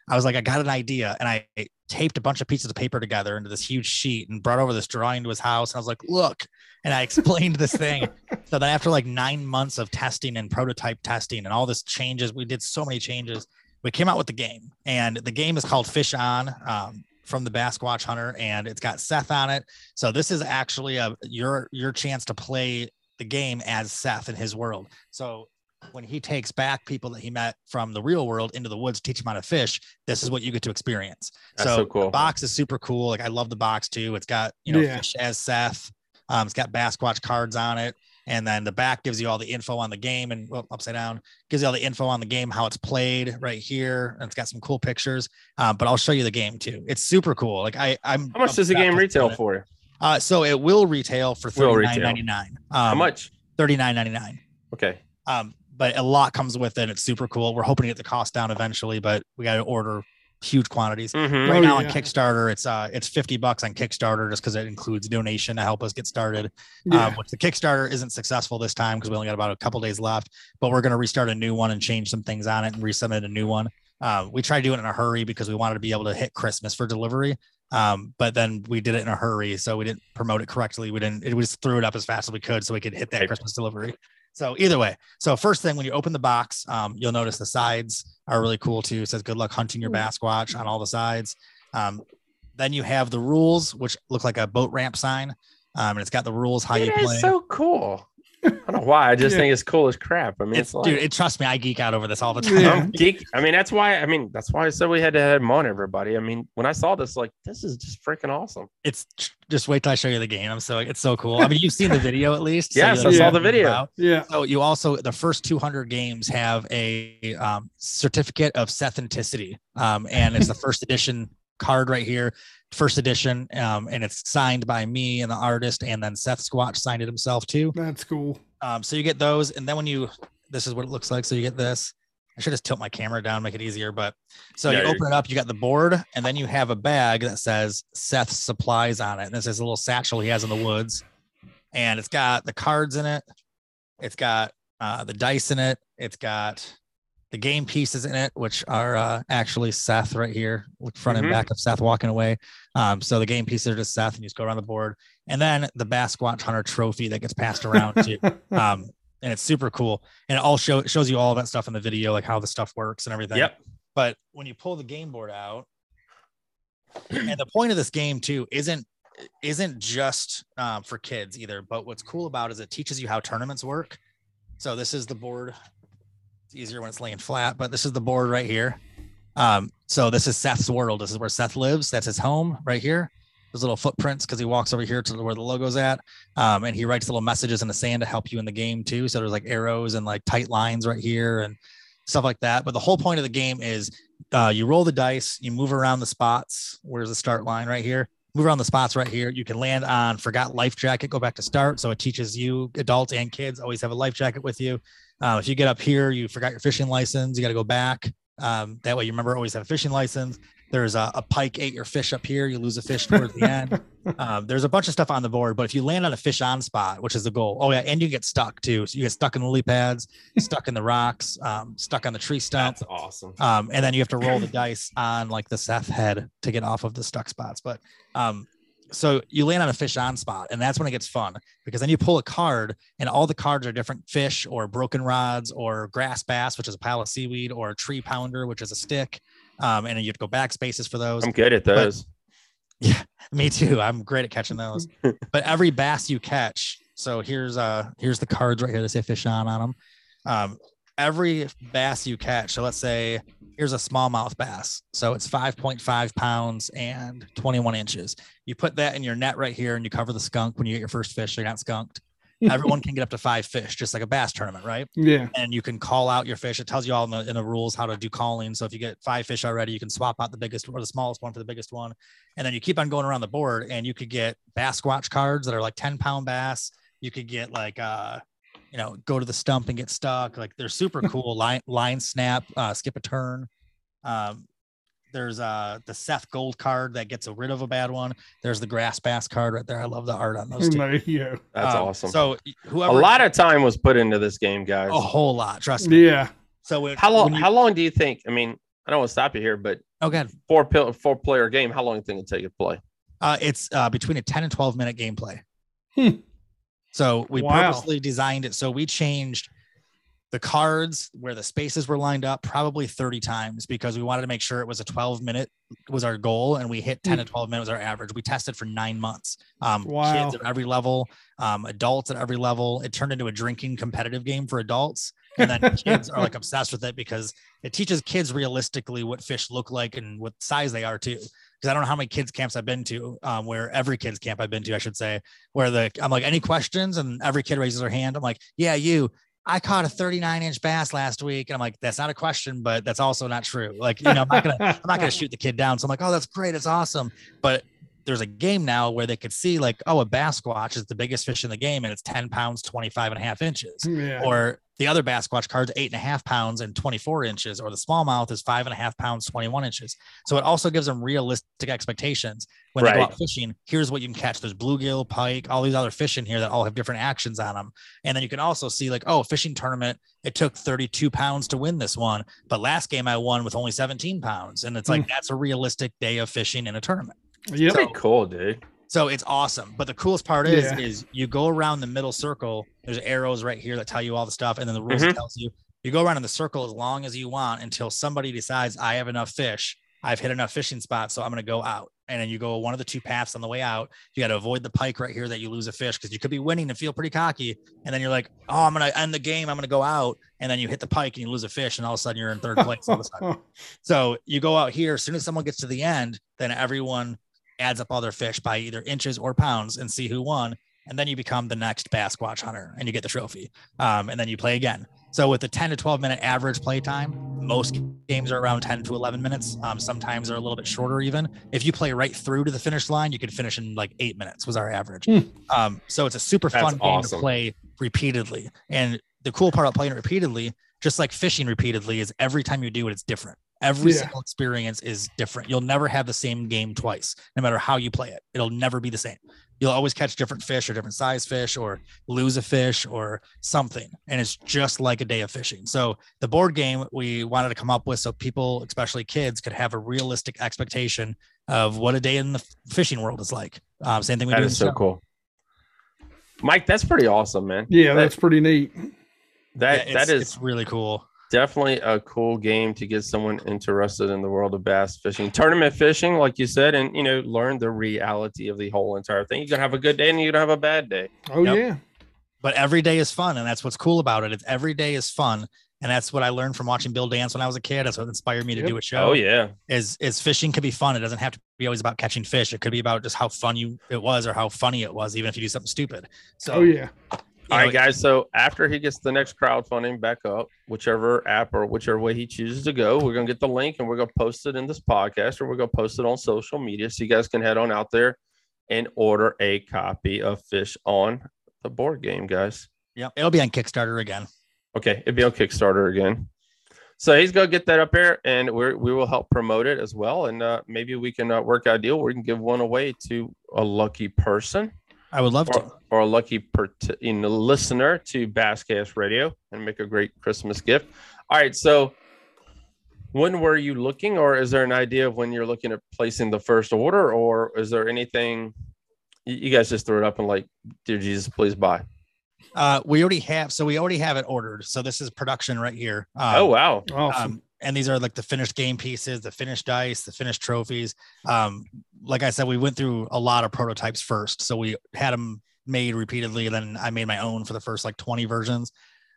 I was like, I got an idea. And I taped a bunch of pieces of paper together into this huge sheet and brought over this drawing to his house. And I was like, look. And I explained this thing. So then after like nine months of testing and prototype testing and all this changes, we did so many changes. We came out with the game. And the game is called Fish On. Um, from the Basquatch Hunter, and it's got Seth on it. So this is actually a your your chance to play the game as Seth in his world. So when he takes back people that he met from the real world into the woods, teach them how to fish, this is what you get to experience. That's so so cool. The box is super cool. Like I love the box too. It's got you know Yeah. fish as Seth. Um, it's got Basquatch cards on it. And then the back gives you all the info on the game and well, upside down gives you all the info on the game, how it's played right here. And it's got some cool pictures. Uh, but I'll show you the game too. It's super cool. Like I, I'm How much does the game retail it. for? Uh, so it will retail for Will thirty retail. nine ninety nine. Um, How much? Thirty nine ninety nine. Okay. Um, but a lot comes with it. It's super cool. We're hoping to get the cost down eventually, but we got to order huge quantities. Mhm. Right Oh, now yeah. on Kickstarter, it's uh it's 50 bucks on Kickstarter just because it includes donation to help us get started. Yeah. Um, which the Kickstarter isn't successful this time because we only got about a couple days left, but we're gonna restart a new one and change some things on it and resubmit a new one. Uh, we tried doing it in a hurry because we wanted to be able to hit Christmas for delivery. Um, but then we did it in a hurry, so we didn't promote it correctly. We didn't. It we just threw it up as fast as we could so we could hit that Right. Christmas delivery. So either way, so first thing when you open the box, um, you'll notice the sides are really cool too. It says "Good luck hunting your Basquatch" on all the sides. Um, then you have the rules, which look like a boat ramp sign, um, and it's got the rules how you play. so cool. I don't know why. I just Yeah. think it's cool as crap. I mean, it's it's, like, dude, it, trust me, I geek out over this all the time. Yeah. I'm geek. I mean, that's why. I mean, that's why I said we had to have him on everybody. I mean, when I saw this, like, this is just freaking awesome. It's just wait till I show you the game. I'm so it's so cool. I mean, you've seen the video at least. so Yes, you I saw what the video. about. Yeah. So you also the first 200 games have a um, certificate of Sethenticity, um, and it's the first edition card right here, first edition, um, and it's signed by me and the artist, and then Seth Squatch signed it himself too. That's cool. Um, so you get those, and then when you this is what it looks like. So you get this. I should just tilt my camera down, make it easier. But so Yeah, you open it up, you got the board, and then you have a bag that says Seth Supplies on it. And this is a little satchel he has in the woods, and it's got the cards in it. It's got uh, the dice in it. It's got the game pieces in it, which are uh, actually Seth right here, front Mhm. and back of Seth walking away. Um, so the game pieces are just Seth, and you just go around the board, and then the Basquatch Hunter trophy that gets passed around too. Um, and it's super cool, and it all show it shows you all that stuff in the video, like how the stuff works and everything. Yep. But when you pull the game board out, and the point of this game too isn't isn't just um, for kids either. But what's cool about it is it teaches you how tournaments work. So this is the board. It's easier when it's laying flat, but this is the board right here. Um, so this is Seth's world. This is where Seth lives. That's his home right here. There's little footprints because he walks over here to where the logo's at. Um, and he writes little messages in the sand to help you in the game too. So there's like arrows and like tight lines right here. And stuff like that. But the whole point of the game is uh, you roll the dice, you move around the spots. Where's the start line right here? Move around the spots right here. You can land on forgot life jacket, go back to start. So it teaches you, adults and kids, always have a life jacket with you. Uh, if you get up here, you forgot your fishing license, you got to go back. Um, that way, you remember always have a fishing license. There's a, a pike ate your fish up here. You lose a fish towards the end. Um, there's a bunch of stuff on the board, but if you land on a fish on spot, which is the goal, oh yeah, and you get stuck too. So you get stuck in lily pads, stuck in the rocks, um, stuck on the tree stump. That's awesome. Um, and then you have to roll the dice on like the Seth head to get off of the stuck spots. But um, so you land on a fish on spot, and that's when it gets fun because then you pull a card, and all the cards are different fish or broken rods or grass bass, which is a pile of seaweed, or a tree pounder, which is a stick. Um, and then you have to go back spaces for those. I'm good at But- those. yeah, me too. I'm great at catching those. but every bass you catch, so here's uh here's the cards right here that say fish on on them. Um, every bass you catch. So let's say here's a smallmouth bass. So it's 5.5 pounds and 21 inches. You put that in your net right here, and you cover the skunk when you get your first fish. You're not skunked. Everyone can get up to five fish, just like a bass tournament, right? Yeah. and you can call out your fish. It tells you all in the, in the rules how to do calling. So if you get five fish already, you can swap out the biggest or the smallest one for the biggest one. And then you keep on going around the board and you could get Basquatch cards that are like 10 pound bass. You could get like, uh, you know, go to the stump and get stuck. Like they're super cool. line, line snap, uh, skip a turn. Um, there's uh the Seth Gold card that gets rid of a bad one. There's the grass bass card right there. I love the art on those two. There you go. That's Um, awesome. So whoever a lot of time was put into this game, guys. a whole lot, trust me. Yeah. So it, how long? you- How long do you think? I mean, I don't want to stop you here, but Oh, God. four pill, four player game. How long do you think it'll take you to play? Uh, it's uh, between a 10 and 12 minute gameplay. Hmm. So we Wow. purposely designed it. So we changed the cards where the spaces were lined up probably 30 times because we wanted to make sure it was a 12 minute was our goal and we hit 10 to 12 minutes our average. We tested for nine months. Um, Wow. Kids at every level, um, adults at every level. It turned into a drinking competitive game for adults. And then kids are like obsessed with it because it teaches kids realistically what fish look like and what size they are too. Because I don't know how many kids camps I've been to, um, where every kids camp I've been to, I should say, where the I'm like, any questions? And every kid raises their hand. I'm like, yeah, you. I caught a 39 inch bass last week. And I'm like, that's not a question, but that's also not true. Like, you know, I'm not gonna I'm not gonna shoot the kid down. So I'm like, oh, that's great, it's awesome. But there's a game now where they could see like, oh, a Basquatch is the biggest fish in the game and it's 10 pounds, 25 and a half inches. Mm, yeah. Or the other Basquatch card's eight and a half pounds and 24 inches, or the smallmouth is five and a half pounds, 21 inches. So it also gives them realistic expectations when they go out fishing. Here's what you can catch. There's bluegill, pike, all these other fish in here that all have different actions on them. And then you can also see like, oh, fishing tournament, it took 32 pounds to win this one, but last game I won with only 17 pounds. And it's like, mm. that's a realistic day of fishing in a tournament. Yep. Pretty cool, dude. So it's awesome. But the coolest part is, Yeah. is you go around the middle circle. There's arrows right here that tell you all the stuff, and then the rules Mhm. tells you you go around in the circle as long as you want until somebody decides I have enough fish. I've hit enough fishing spots, so I'm going to go out. And then you go one of the two paths on the way out. You got to avoid the pike right here that you lose a fish because you could be winning and feel pretty cocky. And then you're like, oh, I'm going to end the game. I'm going to go out. And then you hit the pike and you lose a fish, and all of a sudden you're in third place. all of a sudden. So you go out here. As soon as someone gets to the end, then everyone adds up all their fish by either inches or pounds and see who won. And then you become the next Basquatch hunter and you get the trophy. Um, and then you play again. So with the 10 to 12 minute average play time, most games are around 10 to 11 minutes. Um, sometimes they're a little bit shorter even. If you play right through to the finish line, you could finish in like eight minutes was our average. Um, so it's a super That's fun game to play repeatedly. And the cool part about playing it repeatedly, just like fishing repeatedly, is every time you do it, it's different. Every Yeah. single experience is different. You'll never have the same game twice, no matter how you play it. It'll never be the same. You'll always catch different fish or different size fish or lose a fish or something. And it's just like a day of fishing. So the board game we wanted to come up with so people, especially kids, could have a realistic expectation of what a day in the fishing world is like. Um, same thing we That do. in is so show. cool. Mike, that's pretty awesome, man. Yeah, That- that's pretty neat. That Yeah, that it's- it's really cool. definitely a cool game to get someone interested in the world of bass fishing, tournament fishing, like you said, and you know, learn the reality of the whole entire thing. You're gonna have a good day and you're gonna have a bad day. Oh Yep. yeah. but every day is fun and that's what's cool about it it's every day is fun and that's what i learned from watching bill dance when i was a kid that's what inspired me to Yep. do a show Oh yeah, is is fishing can be fun it doesn't have to be always about catching fish it could be about just how fun you it was or how funny it was even if you do something stupid so Oh yeah. All know, right, guys. So after he gets the next crowdfunding back up, whichever app or whichever way he chooses to go, we're gonna get the link and we're gonna post it in this podcast or we're gonna post it on social media so you guys can head on out there and order a copy of Fish on the board game, guys. Yep, it'll be on Kickstarter again. Okay, it'll be on Kickstarter again. So he's gonna get that up there, and we we will help promote it as well, and uh, maybe we can uh, work out a deal where we can give one away to a lucky person. I would love or, to. or a lucky per- you know, listener to Basscast Radio and make a great Christmas gift. All right, so when were you looking, or is there an idea of when you're looking at placing the first order, or is there anything you you guys just threw it up and like, dear Jesus, please buy? Uh, we already have, so we already have it ordered. So this is production right here. Um, oh wow, Awesome. Um, and these are like the finished game pieces, the finished dice, the finished trophies. Um, like I said, we went through a lot of prototypes first, so we had them made repeatedly. And then I made my own for the first like 20 versions,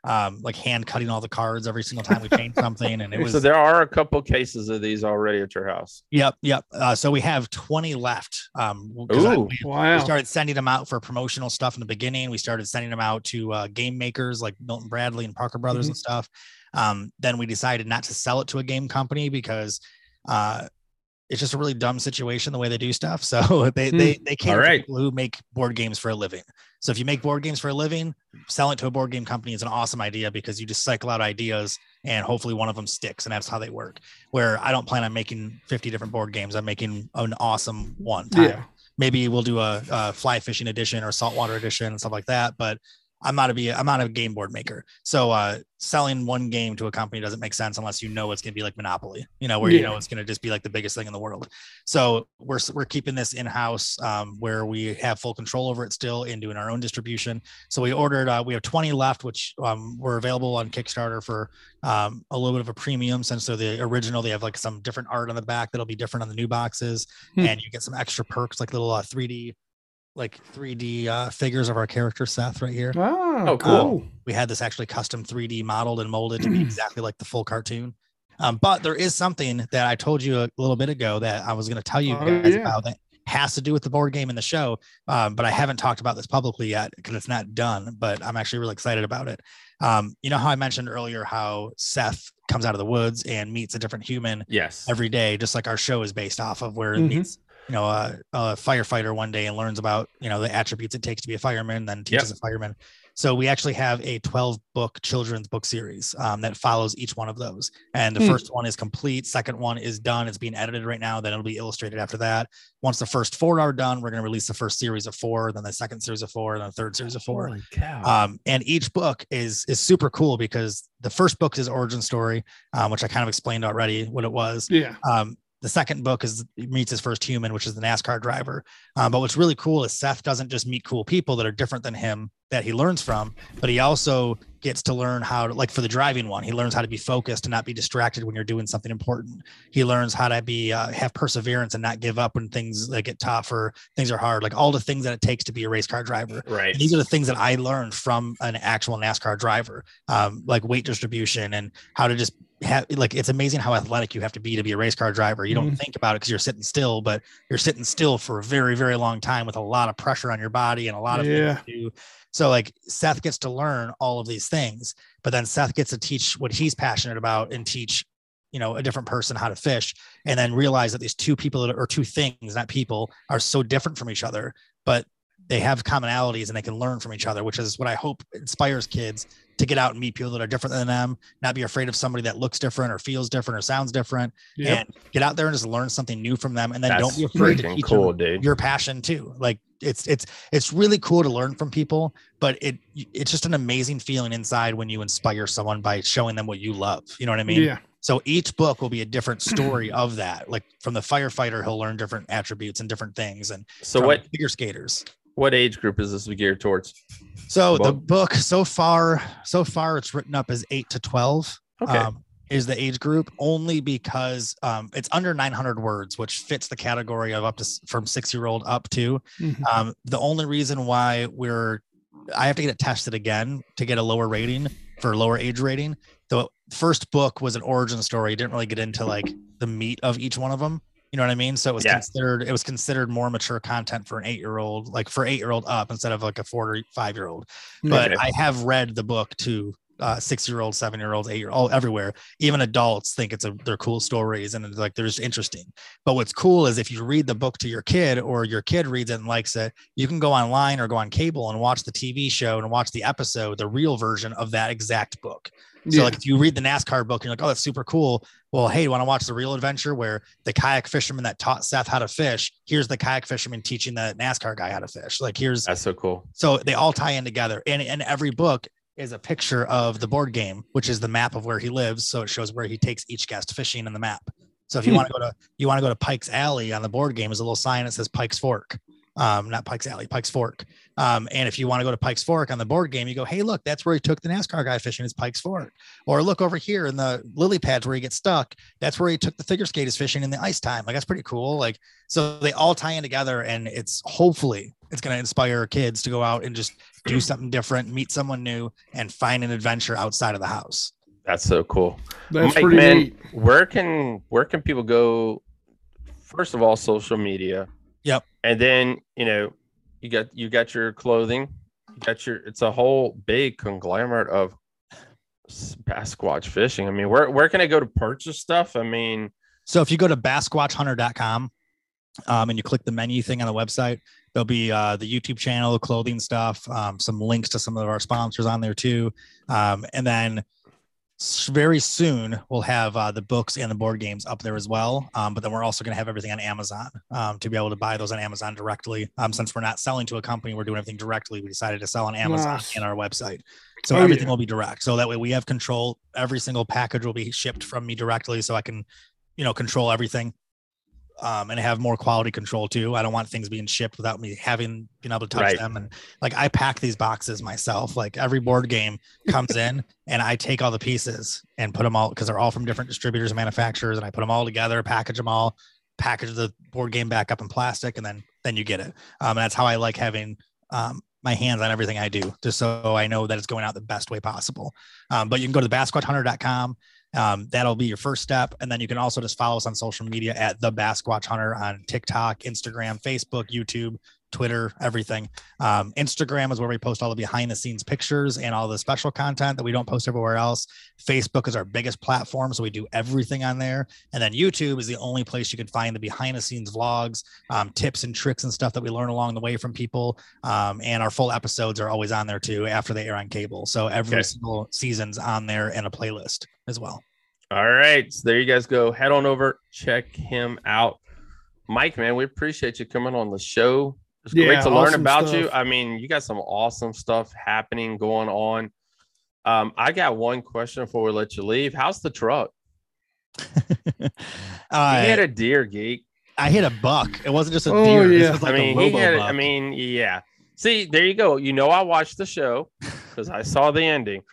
um, like hand cutting all the cards every single time we changed something. And it was so there are a couple cases of these already at your house. Yep, yep. Uh, so we have 20 left. Um, 'cause I- we, wow. we started sending them out for promotional stuff in the beginning. We started sending them out to uh, game makers like Milton Bradley and Parker Brothers Mhm. and stuff. Um, then we decided not to sell it to a game company because uh, it's just a really dumb situation the way they do stuff. So they Hmm. they they cater All to right. people who make board games for a living. So if you make board games for a living, selling it to a board game company is an awesome idea because you just cycle out ideas and hopefully one of them sticks and that's how they work. Where I don't plan on making 50 different board games. I'm making an awesome one time. Yeah. Maybe we'll do a, a fly fishing edition or saltwater edition and stuff like that. But I'm not a be I'm not a game board maker. So uh selling one game to a company doesn't make sense unless you know it's gonna be like Monopoly, you know, where you know it's gonna just be like the biggest thing in the world. So we're we're keeping this in-house um, where we have full control over it still and doing our own distribution. So we ordered uh, we have 20 left, which um, were available on Kickstarter for um, a little bit of a premium since they're the original. They have like some different art on the back that'll be different on the new boxes, Hmm. and you get some extra perks like little uh, 3D like 3D uh, figures of our character Seth right here. Oh, Oh, cool. cool. We had this actually custom 3D modeled and molded to be exactly like the full cartoon. Um, but there is something that I told you a little bit ago that I was going to tell you Oh, guys yeah. about that has to do with the board game in the show. Um, but I haven't talked about this publicly yet because it's not done. But I'm actually really excited about it. Um, you know how I mentioned earlier how Seth comes out of the woods and meets a different human Yes. every day, just like our show is based off of, where it Mhm. meets you know a, a firefighter one day and learns about you know the attributes it takes to be a fireman, then teaches a fireman. So we actually have a 12 book children's book series um, that follows each one of those. And the Hmm. first one is complete. Second one is done. It's being edited right now. Then it'll be illustrated after that. Once the first four are done, we're going to release the first series of four, then the second series of four, and the third series of four. Holy cow. Um, and each book is is super cool because the first book is origin story, um, which I kind of explained already what it was. Yeah. The second book is meets his first human, which is the NASCAR driver. Um, but what's really cool is Seth doesn't just meet cool people that are different than him that he learns from, but he also gets to learn how to, like for the driving one, he learns how to be focused and not be distracted when you're doing something important. He learns how to be uh, have perseverance and not give up when things like get tough or things are hard, like all the things that it takes to be a race car driver. right. And these are the things that I learned from an actual NASCAR driver, um, like weight distribution and how to just have like it's amazing how athletic you have to be to be a race car driver. You don't Mhm. think about it because you're sitting still, but you're sitting still for a very, very long time with a lot of pressure on your body and a lot of Yeah. things to do. So like Seth gets to learn all of these things, but then Seth gets to teach what he's passionate about and teach you know a different person how to fish and then realize that these two people or two things not people are so different from each other but they have commonalities and they can learn from each other which is what i hope inspires kids to get out and meet people that are different than them not be afraid of somebody that looks different or feels different or sounds different Yep. and get out there and just learn something new from them and then That's don't be afraid to freaking teach cool, them dude. your passion too like it's it's it's really cool to learn from people but it it's just an amazing feeling inside when you inspire someone by showing them what you love you know what i mean yeah. so each book will be a different story of that. Like from the firefighter, he'll learn different attributes and different things. And So from what figure skaters? What age group is this geared towards? So the Book? book so far, so far it's written up as eight to twelve. Okay. Um, is the age group only because um, it's under 900 words, which fits the category of up to from six year old up to. Mhm. Um, the only reason why we're, I have to get it tested again to get a lower rating for lower age rating. The first book was an origin story. It didn't really get into like the meat of each one of them. You know what I mean? So it was Yeah. considered it was considered more mature content for an eight year old, like for eight year old up instead of like a four or five year old. But Okay. I have read the book to uh, six year old, seven year olds, eight year old, everywhere. Even adults think it's a they're cool stories and it's like they're just interesting. But what's cool is if you read the book to your kid or your kid reads it and likes it, you can go online or go on cable and watch the TV show and watch the episode, the real version of that exact book. So Yeah. like if you read the NASCAR book, and you're like, oh, that's super cool. Well, hey, you want to watch the real adventure where the kayak fisherman that taught Seth how to fish? Here's the kayak fisherman teaching the NASCAR guy how to fish. Like here's That's so cool. so they all tie in together. And and every book is a picture of the board game, which is the map of where he lives. So it shows where he takes each guest fishing in the map. So if you Hmm. want to go to you want to go to Pike's Alley on the board game, is a little sign that says Pike's Fork. Um, not Pike's Alley, Pike's Fork. Um, and if you want to go to Pike's Fork on the board game, you go, hey, look, that's where he took the NASCAR guy fishing is Pike's Fork. Or look over here in the lily pads where he gets stuck. That's where he took the figure skaters fishing in the ice time. Like that's pretty cool. Like so they all tie in together and it's hopefully it's going to inspire kids to go out and just do something different, meet someone new, and find an adventure outside of the house. That's so cool. That's Mike, pretty man, neat. where can where can people go? First of all, social media. Yep. And then you know, you got you got your clothing. You got your. It's a whole big conglomerate of Basquatch fishing. I mean, where where can I go to purchase stuff? I mean, So if you go to basquatchhunter.com um, and you click the menu thing on the website, there'll be uh, the YouTube channel, clothing stuff, um, some links to some of our sponsors on there too. Um, and then very soon we'll have uh, the books and the board games up there as well. Um, but then we're also going to have everything on Amazon um, to be able to buy those on Amazon directly. Um, since we're not selling to a company, we're doing everything directly. We decided to sell on Amazon Nice. and our website. So Oh, everything yeah. will be direct. So that way we have control. Every single package will be shipped from me directly so I can, you know, control everything um, and have more quality control too. I don't want things being shipped without me having been able to touch Right. them. And like I pack these boxes myself. Like every board game comes in and I take all the pieces and put them all because they're all from different distributors and manufacturers, and I put them all together, package them all, package the board game back up in plastic, and then then you get it. Um, and that's how I like having um, my hands on everything I do, just so I know that it's going out the best way possible. Um, but you can go to the basquatchhunter.com. Um, that'll be your first step. And then you can also just follow us on social media at the Basquatch Hunter on TikTok, Instagram, Facebook, YouTube, Twitter, everything. Um, Instagram is where we post all the behind the scenes pictures and all the special content that we don't post everywhere else. Facebook is our biggest platform. So we do everything on there. And then YouTube is the only place you can find the behind the scenes vlogs, um, tips and tricks and stuff that we learn along the way from people. Um, and our full episodes are always on there too after they air on cable. So every Okay. single season's on there in a playlist as well. all right. So there you guys go. Head on over, check him out. Mike, man, we appreciate you coming on the show. It's great Yeah, to learn awesome about you. I mean, you got some awesome stuff happening going on. Um, I got one question before we let you leave. How's the truck? Uh, he had a deer geek. I hit a buck. It wasn't just a Oh, deer. Yeah. like I mean, he had. buck. I mean, yeah. See, there you go. You know, I watched the show because I saw the ending.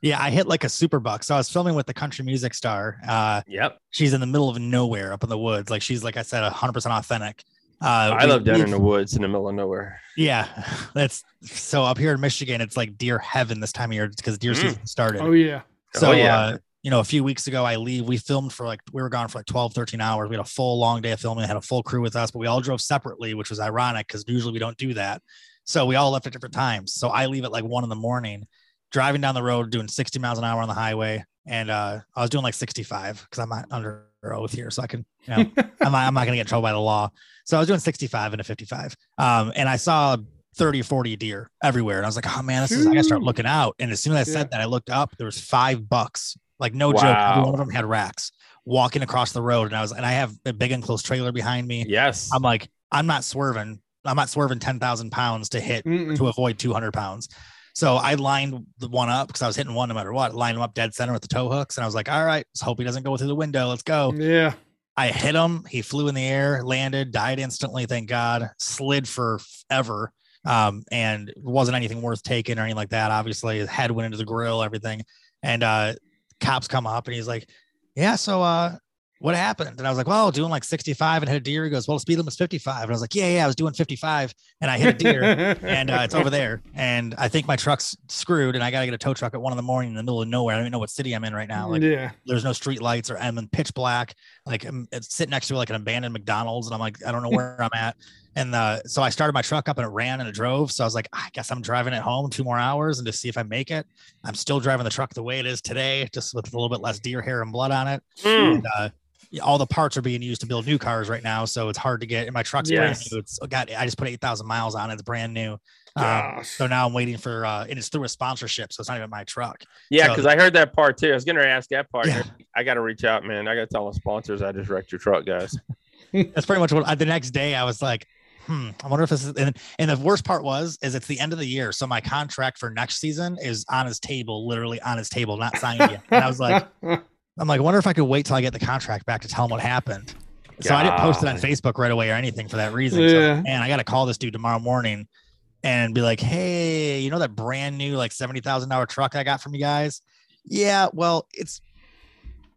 yeah, I hit like a super buck. So I was filming with the country music star. Uh, Yep. she's in the middle of nowhere up in the woods. Like she's like I said, hundred percent authentic. Uh, I we- live down in the woods in the middle of nowhere. Yeah, that's so up here in Michigan. It's like deer heaven this time of year because deer Mm. season started. Oh yeah. So, Oh, yeah. uh, you know, a few weeks ago, I leave. We filmed for like, we were gone for like 12, 13 hours. We had a full long day of filming, had a full crew with us, but we all drove separately, which was ironic because usually we don't do that. So we all left at different times. So I leave at like one in the morning, driving down the road, doing 60 miles an hour on the highway. And uh, I was doing like 65 because I'm not under oath here. So I can, you know, I'm not, I'm not going to get in trouble by the law. So I was doing 65 and a 55. Um, and I saw 30 or 40 deer everywhere. And I was like, oh man, this is, I gotta start looking out. And as soon as I Yeah. said that, I looked up, there was five bucks, like no joke. Every one of them had racks walking across the road. And I was, and I have a big enclosed trailer behind me. Yes. I'm like, I'm not swerving. I'm not swerving 10,000 pounds to hit Mm-mm. to avoid 200 pounds. So I lined the one up because I was hitting one no matter what, lined him up dead center with the tow hooks. And I was like, all right, let's hope he doesn't go through the window. Let's go. Yeah. I hit him. He flew in the air, landed, died instantly. Thank God. Slid for ever. Um, and wasn't anything worth taking or anything like that. Obviously, his head went into the grill, everything. And uh, cops come up and he's like, "Yeah, so uh, what happened? And I was like, well, doing like 65 and hit a deer. He goes, well, the speed limit's 55. And I was like, yeah, yeah, I was doing 55 and I hit a deer and uh, it's over there. And I think my truck's screwed and I got to get a tow truck at one in the morning in the middle of nowhere. I don't even know what city I'm in right now. Like, yeah. there's no street lights or I'm in pitch black. Like I'm sitting next to like an abandoned McDonald's. And I'm like, I don't know where I'm at. And uh, so I started my truck up and it ran and it drove. So I was like, I guess I'm driving it home two more hours and to see if I make it. I'm still driving the truck the way it is today, just with a little bit less deer hair and blood on it. Mm. And, uh, all the parts are being used to build new cars right now, so it's hard to get. And my truck's Yes. brand new. It's got. I just put eight thousand miles on it. It's brand new. Um, so now I'm waiting for. uh And it's through a sponsorship, so it's not even my truck. Yeah, So- because I heard that part too. I was going to ask that part. Yeah. I got to reach out, man. I got to tell the sponsors I just wrecked your truck, guys. That's pretty much what. I, the next day, I was like, hmm. I wonder if this is. And, and the worst part was, is it's the end of the year, so my contract for next season is on his table, literally on his table, not signed yet. And I was like, I'm like, I wonder if I could wait till I get the contract back to tell him what happened. So I didn't post it on Facebook right away or anything for that reason. Yeah. So, man, I got to call this dude tomorrow morning and be like, hey, you know that brand new like seventy thousand dollar truck I got from you guys? Yeah, well, it's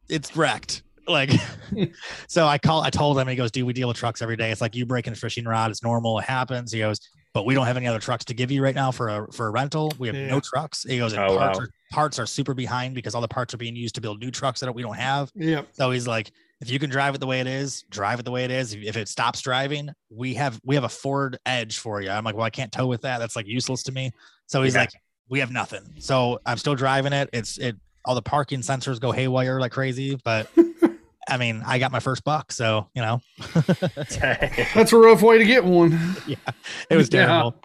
it's wrecked. Like, so I call, I told him, he goes, dude, we deal with trucks every day. It's like you breaking a fishing rod. It's normal. It happens. He goes, but we don't have any other trucks to give you right now for a for a rental. We have Yeah. no trucks. He goes, and Oh, parts wow. are parts are super behind because all the parts are being used to build new trucks that we don't have. Yep. So he's like, if you can drive it the way it is, drive it the way it is. If- If it stops driving, we have we have a Ford Edge for you. I'm like, well, I can't tow with that. That's like useless to me. So he's Yeah. like, we have nothing. So I'm still driving it. It's it all the parking sensors go haywire like crazy, but I mean, I got my first buck, so you know, That's a rough way to get one. Yeah, it was Yeah. terrible.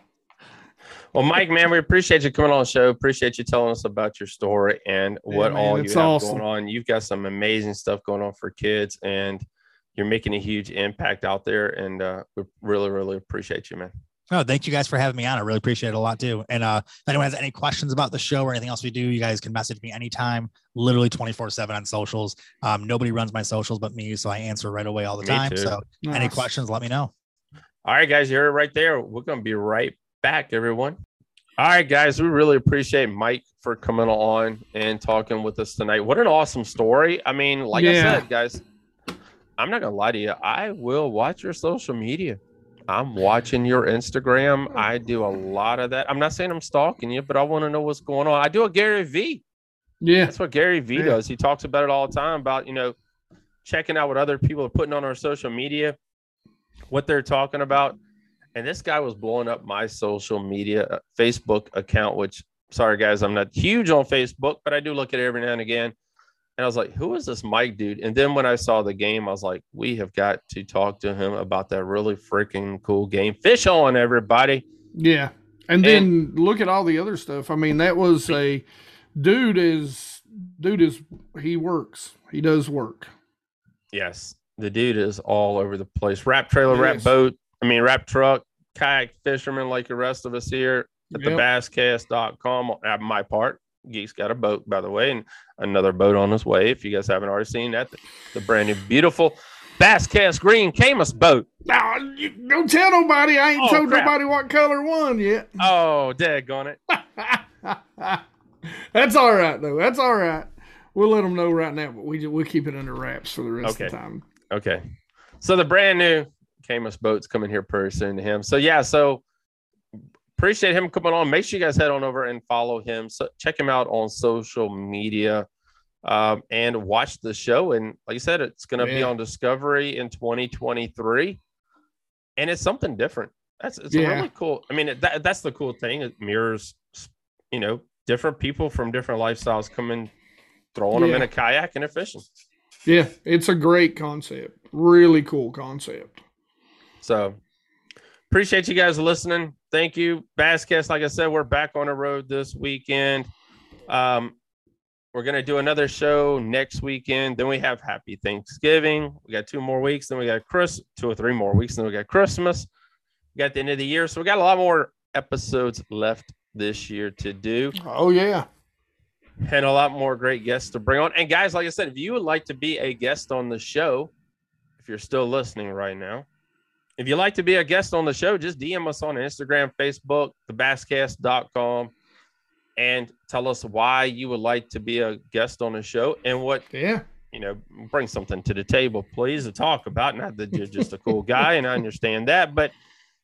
Well, Mike, man, we appreciate you coming on the show. Appreciate you telling us about your story and what man, all you have awesome. going on. You've got some amazing stuff going on for kids, and you're making a huge impact out there. And uh, we really, really appreciate you, man. No, thank you guys for having me on. I really appreciate it a lot too. And uh, if anyone has any questions about the show or anything else we do, you guys can message me anytime, literally 24 7 on socials. Um, nobody runs my socials but me, so I answer right away all the Me time. too. So any questions, let me know. All right, guys, you're right there. We're going to be right back, everyone. All right, guys, we really appreciate Mike for coming on and talking with us tonight. What an awesome story. I mean, like I said, guys, I'm not going to lie to you. I will watch your social media. I'm watching your Instagram. I do a lot of that. I'm not saying I'm stalking you, but I want to know what's going on. I do a Gary V. Yeah. That's what Gary V Yeah. does. He talks about it all the time about, you know, checking out what other people are putting on our social media, what they're talking about. And this guy was blowing up my social media uh, Facebook account, which, sorry guys, I'm not huge on Facebook, but I do look at it every now and again. And I was like, who is this Mike dude? And then when I saw the game, I was like, we have got to talk to him about that really freaking cool game. Fish on, everybody. Yeah. And then look at all the other stuff. I mean, that was a dude is dude is he works. He does work. Yes, the dude is all over the place. Wrap trailer, wrap Yes. boat. I mean, wrap truck, kayak fisherman, like the rest of us here at the Yep. basscast.com. At my part, Geek's got a boat, by the way, and another boat on his way. If you guys haven't already seen that, the, the brand new, beautiful Basscast Green Camus boat. Now, you don't tell nobody. I ain't Oh, told crap. nobody what color one yet. Oh, daggone it. That's all right though. That's all right. We'll let them know right now, but we, we'll keep it under wraps for the rest Okay. of the time. Okay. So the brand new Camus boat's coming here pretty soon to him. So yeah, so appreciate him coming on. Make sure you guys head on over and follow him. So check him out on social media um, and watch the show. And like I said, it's going to be on Discovery in 2023, and it's something different. That's it's Yeah. really cool. I mean, it- that, that's the cool thing. It mirrors, you know, different people from different lifestyles coming, throwing them in a kayak and they're fishing. Yeah, it's a great concept. Really cool concept. So appreciate you guys listening. Thank you. Basscast, like I said, we're back on the road this weekend. Um, we're gonna do another show next weekend. Then we have Happy Thanksgiving. We got two more weeks. Then we got Chris, two or three more weeks. Then we got Christmas. We got the end of the year. So we got a lot more episodes left this year to do Oh yeah. and a lot more great guests to bring on. And guys, like I said, if you would like to be a guest on the show, if you're still listening right now, if you'd like to be a guest on the show, just DM us on Instagram, Facebook, thebasscast.com, and tell us why you would like to be a guest on the show and what Yeah. you know, bring something to the table, please, to talk about. Not that you're just a cool guy, and I understand that, but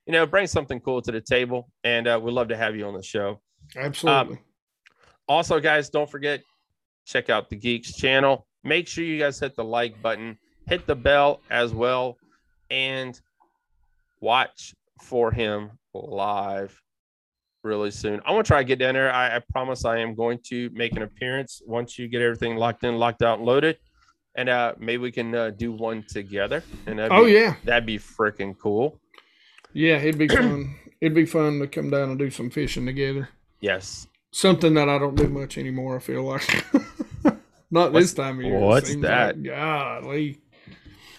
you know, bring something cool to the table, and uh, we'd love to have you on the show. Absolutely. Um, also, guys, don't forget check out the Geeks channel. Make sure you guys hit the like button, hit the bell as well, and watch for him live really soon. I want to try to get down there. I, I, promise I am going to make an appearance once you get everything locked in, locked out, loaded. And uh, maybe we can uh, do one together. And oh be, yeah, that'd be freaking cool. Yeah, it'd be fun. it'd be fun to come down and do some fishing together. Yes, something that I don't do much anymore. I feel like not what's, this time of year. What's that? Like, golly.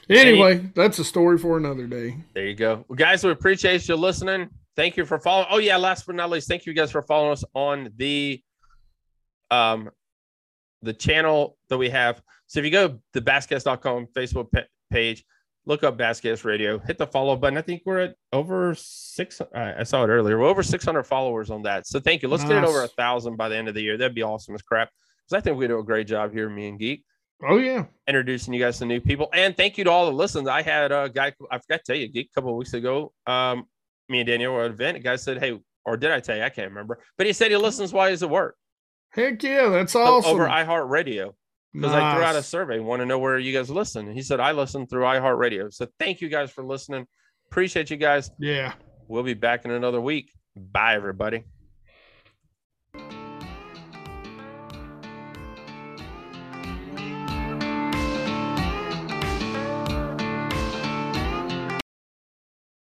Anyway, Any, that's a story for another day. There you go, well, guys. We appreciate you listening. Thank you for following. Oh yeah, last but not least, thank you guys for following us on the um the channel that we have. So if you go to the basscast.com Facebook page, look up Basscast Radio, hit the follow button. I think we're at over six. I saw it earlier. We're over 600 followers on that. So thank you. Let's nice. get it over a thousand by the end of the year. That'd be awesome as crap. Because I think we do a great job here, me and Geek. Oh yeah, introducing you guys to new people, and thank you to all the listens. I had a guy. I forgot to tell you, a couple of weeks ago. Um, me and Daniel were at an event. A guy said, "Hey," or did I tell you? I can't remember. But he said he listens while he's at work. Heck yeah, that's awesome. Over iHeartRadio because nice. I threw out a survey, want to know where you guys listen. And he said, I listen through iHeartRadio. So thank you guys for listening. Appreciate you guys. Yeah. We'll be back in another week. Bye, everybody.